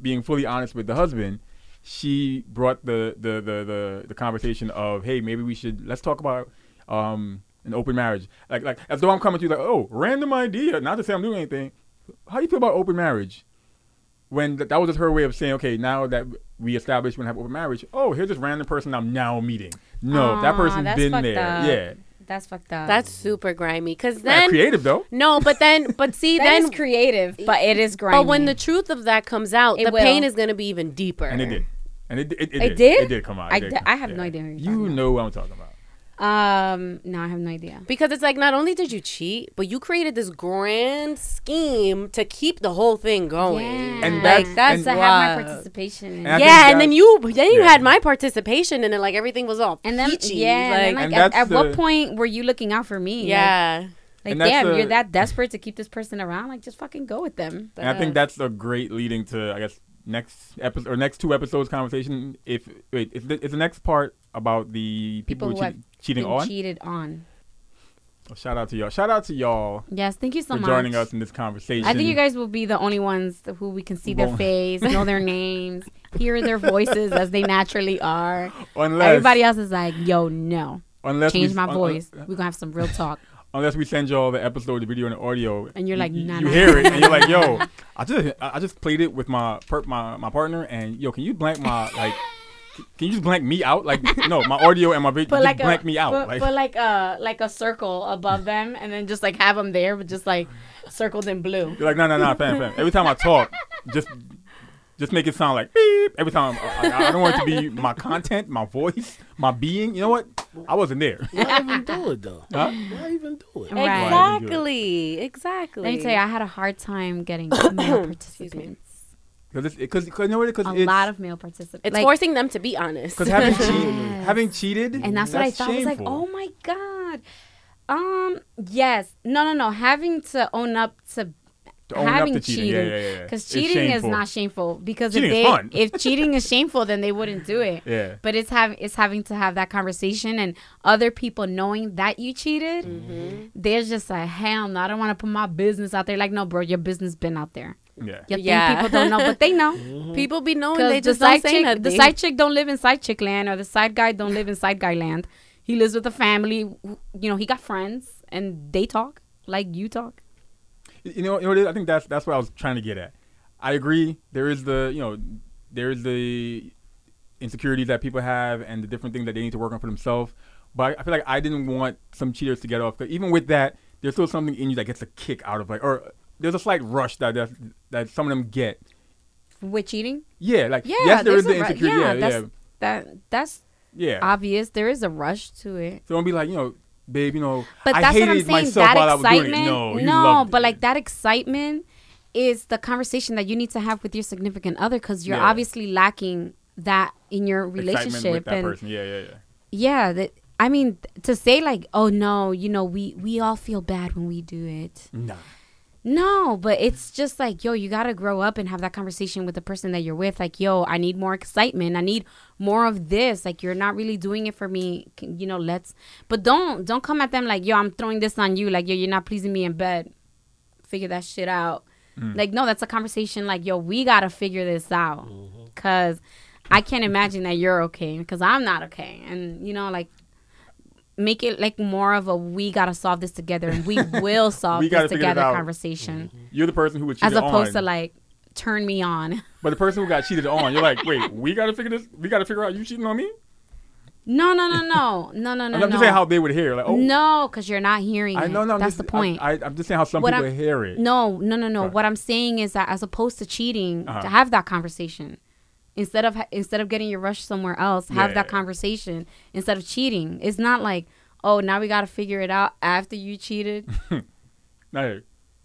being fully honest with the husband, she brought the the the the, the conversation of, hey, maybe we should let's talk about um an open marriage, like like as though I'm coming to you like, oh, random idea, not to say I'm doing anything. How do you feel about open marriage? When th- that was just her way of saying, okay, now that we established we're gonna have open marriage, oh, here's this random person I'm now meeting. No, that Aw, person's been there. up. Yeah. That's fucked up. That's super grimy. Cause Not then creative though. no, but then but [LAUGHS] see That then is creative, but it is grimy. but when the truth of that comes out, It the will. pain is gonna be even deeper. And it did. And it, it, it, It did. did? It did come out. It I did come- I have no idea who you're You talking about. know what I'm talking about. Um, no, I have no idea. Because it's like not only did you cheat, but you created this grand scheme to keep the whole thing going. Yeah. And like that's- that's to have wild. my participation. And In I it. think yeah, and then you then you yeah. had my participation, and then like everything was all and then peachy. yeah, and then, like, like, And at, that's at what point were you looking out for me? Yeah. Like, And that's damn, the- you're that desperate to keep this person around. Like, just fucking go with them. And I think that's a great leading to, I guess, next episode or next two episodes conversation. If wait, is the, is the next part about the people, People who have cheating on? cheated on. Oh, shout out to y'all. Shout out to y'all Yes, thank you so much. for much. joining us in this conversation. I think you guys will be the only ones who we can see their face, know their [LAUGHS] names, hear their voices as they naturally are. unless Everybody else is like, "Yo, no, unless change we, my un- voice. Uh, un- We're gonna have some real talk." [LAUGHS] unless we send y'all the episode, the video, and the audio, And you're like, nah, you nah, hear it, and you're like, yo. I just I I just played it with my per, my my partner, and yo, can you blank my like, can you just blank me out? Like, no, my audio and my [LAUGHS] video, just like blank a me out. Put, like, put like a like a circle above them, and then just like have them there, but just like circled in blue. You're like, no, no, no, fam, fam. Every time I talk, just just make it sound like beep. Every time, I, I don't want it to be my content, my voice, my being. You know what? I wasn't there. Why even do it though? [LAUGHS] Huh? Why even do it? Right. Exactly. Exactly. Let me tell you, I had a hard time getting [COUGHS] male participants. Because because you know what? Because A it's, lot of male participants. it's Like, forcing them to be honest. because having [LAUGHS] cheated, Yes. having cheated, and that's, what I thought. I was like, oh my god. Um. Yes. No. No. No. Having to own up to To own up having to cheating. Yeah, yeah, yeah. Because cheating is not shameful. Because Cheating if is they, fun. if cheating is shameful, then they wouldn't do it. Yeah. But it's have it's having to have that conversation and other people knowing that you cheated. Mm-hmm. There's just a hell no. I don't want to put my business out there. Like no, bro, your business been out there. Yeah. You Yeah. people don't know, but they know. [LAUGHS] Mm-hmm. People be knowing Because they the just don't side say chick, nothing. the side chick don't live in side chick land, or the side guy don't live in side guy land. He lives with a family. You know, he got friends, and they talk like you talk. You know, you know what it is? I think that's that's what I was trying to get at. I agree. There is the you know, there is the insecurities that people have and the different things that they need to work on for themselves. But I feel like I didn't want some cheaters to get off. 'cause even with that, there's still something in you that gets a kick out of like, or there's a slight rush that that, that some of them get. With cheating, Yeah, like yeah, yes, there's the a ru- insecurity. yeah, Yeah, that's yeah, that that's yeah. obvious. There is a rush to it. so don't be like, you know, babe, you know, But I that's hated what I'm saying. myself That while I was doing excitement, it. No, no, but it. like that excitement is the conversation that you need to have with your significant other because you're Yeah. obviously lacking that in your relationship and person. Yeah, yeah, yeah. yeah that i mean to say like oh no you know we we all feel bad when we do it Nah. No, but it's just like, yo, you gotta grow up and have that conversation with the person that you're with. Like, yo, I need more excitement. I need more of this. Like, you're not really doing it for me. You know, let's. But don't don't come at them like, yo, I'm throwing this on you. Like, yo, you're not pleasing me in bed. Figure that shit out. Mm. Like, no, that's a conversation. Like, yo, we gotta figure this out. Mm-hmm. Cause I can't imagine that you're okay. Because I'm not okay. And you know, like. Make it like more of a we gotta solve this together and we [LAUGHS] will solve We this together conversation You're the person who was as opposed on. to like turn me on. [LAUGHS] but the person who got cheated on, you're like, wait, we gotta figure this. We gotta figure out you cheating on me. No, no, no, no, no, no, no. I'm just saying how they would hear. Like, oh, No, because you're not hearing I know, no, That's just, the point. I, I'm just saying how some What people I'm- hear it. no, no, no, no. Right. What I'm saying is that as opposed to cheating, Uh-huh. to have that conversation instead of instead of getting your rush somewhere else, have Yeah. that conversation instead of cheating. It's not like oh now we got to figure it out after you cheated. [LAUGHS] No,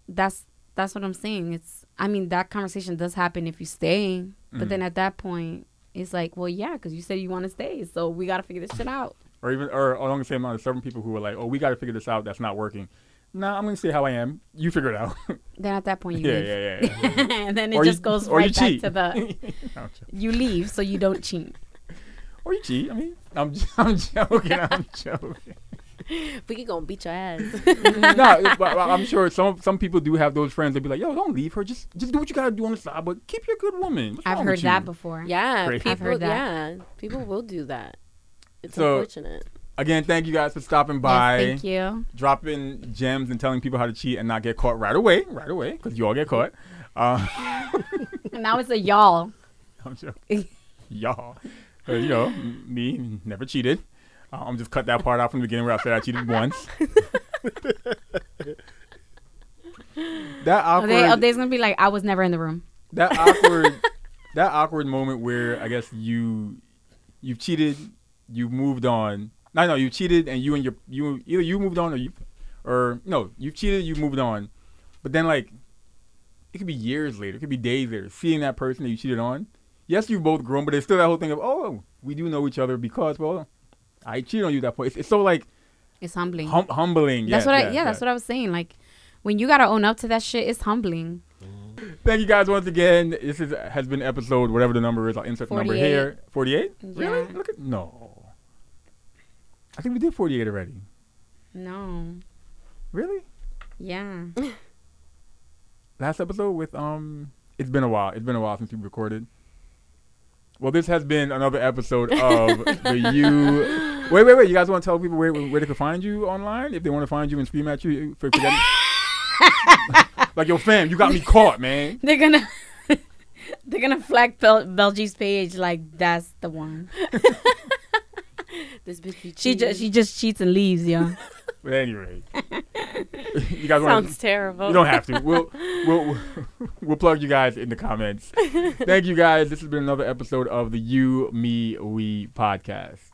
that's that's what I'm saying. It's I mean that conversation does happen if you stay, but Mm. then at that point. It's like, well, yeah, because you said you want to stay, so we got to figure this shit out. or even or along the same line, several people who were like, oh, we gotta figure this out. That's not working. Nah, I'm gonna say how I am. You figure it out. [LAUGHS] Then at that point, you yeah, leave. yeah, [LAUGHS] yeah, yeah. and then it Or you- just goes or right back cheat. to the [LAUGHS] No, I'm joking. you leave so you don't cheat. or you cheat. I mean, I'm, I'm joking. I'm joking. We could go and beat your ass. no, but but I'm sure some some people do have those friends that be like, yo, don't leave her. Just just do what you gotta do on the side, but keep your good woman. What's I've wrong heard with that before. yeah, Great. people. I've heard that. Yeah, people will do that. It's So- unfortunate. Again, thank you guys for stopping Yes, by, thank you. dropping gems, and telling people how to cheat and not get caught right away, right away, because you all get caught. Uh, [LAUGHS] And now it's a y'all. I'm joking. Y'all, Uh, you know, me never cheated. Uh, I'm just cut that part out from the beginning where I said I cheated [LAUGHS] once. that awkward. they, oh, they's gonna be like, I was never in the room. that awkward [LAUGHS] that awkward moment where I guess you you've cheated, you've moved on. No, no, you cheated and you and your you either you moved on or you or no, you cheated, you moved on. But then like it could be years later, it could be days later, seeing that person that you cheated on. Yes, you've both grown, but there's still that whole thing of oh, we do know each other because well, I cheated on you at that point. It's, it's so like It's humbling. hum- humbling. that's yes, what I yes, yeah, that's what I was saying. Like when you gotta own up to that shit, it's humbling. Thank you guys once again. This is has been episode whatever the number is. I'll insert the number here. Forty eight. Really? Look at no. I think we did forty eight already. No. Really? Yeah. [LAUGHS] Last episode with um. It's been a while. It's been a while since we recorded. Well, this has been another episode of the [LAUGHS] you. Wait, wait, wait! You guys want to tell people where where they can find you online if they want to find you and scream at you for forgetting? [LAUGHS] like yo, fam, you got me caught, man. They're gonna they're gonna flag Bel- Belgie's page like that's the one. [LAUGHS] This bitch be She just she just cheats and leaves, yo. [LAUGHS] But anyway, [LAUGHS] you guys want sounds terrible. You don't have to. We'll we'll we'll plug you guys in the comments. Thank you guys. This has been another episode of the You Me We podcast.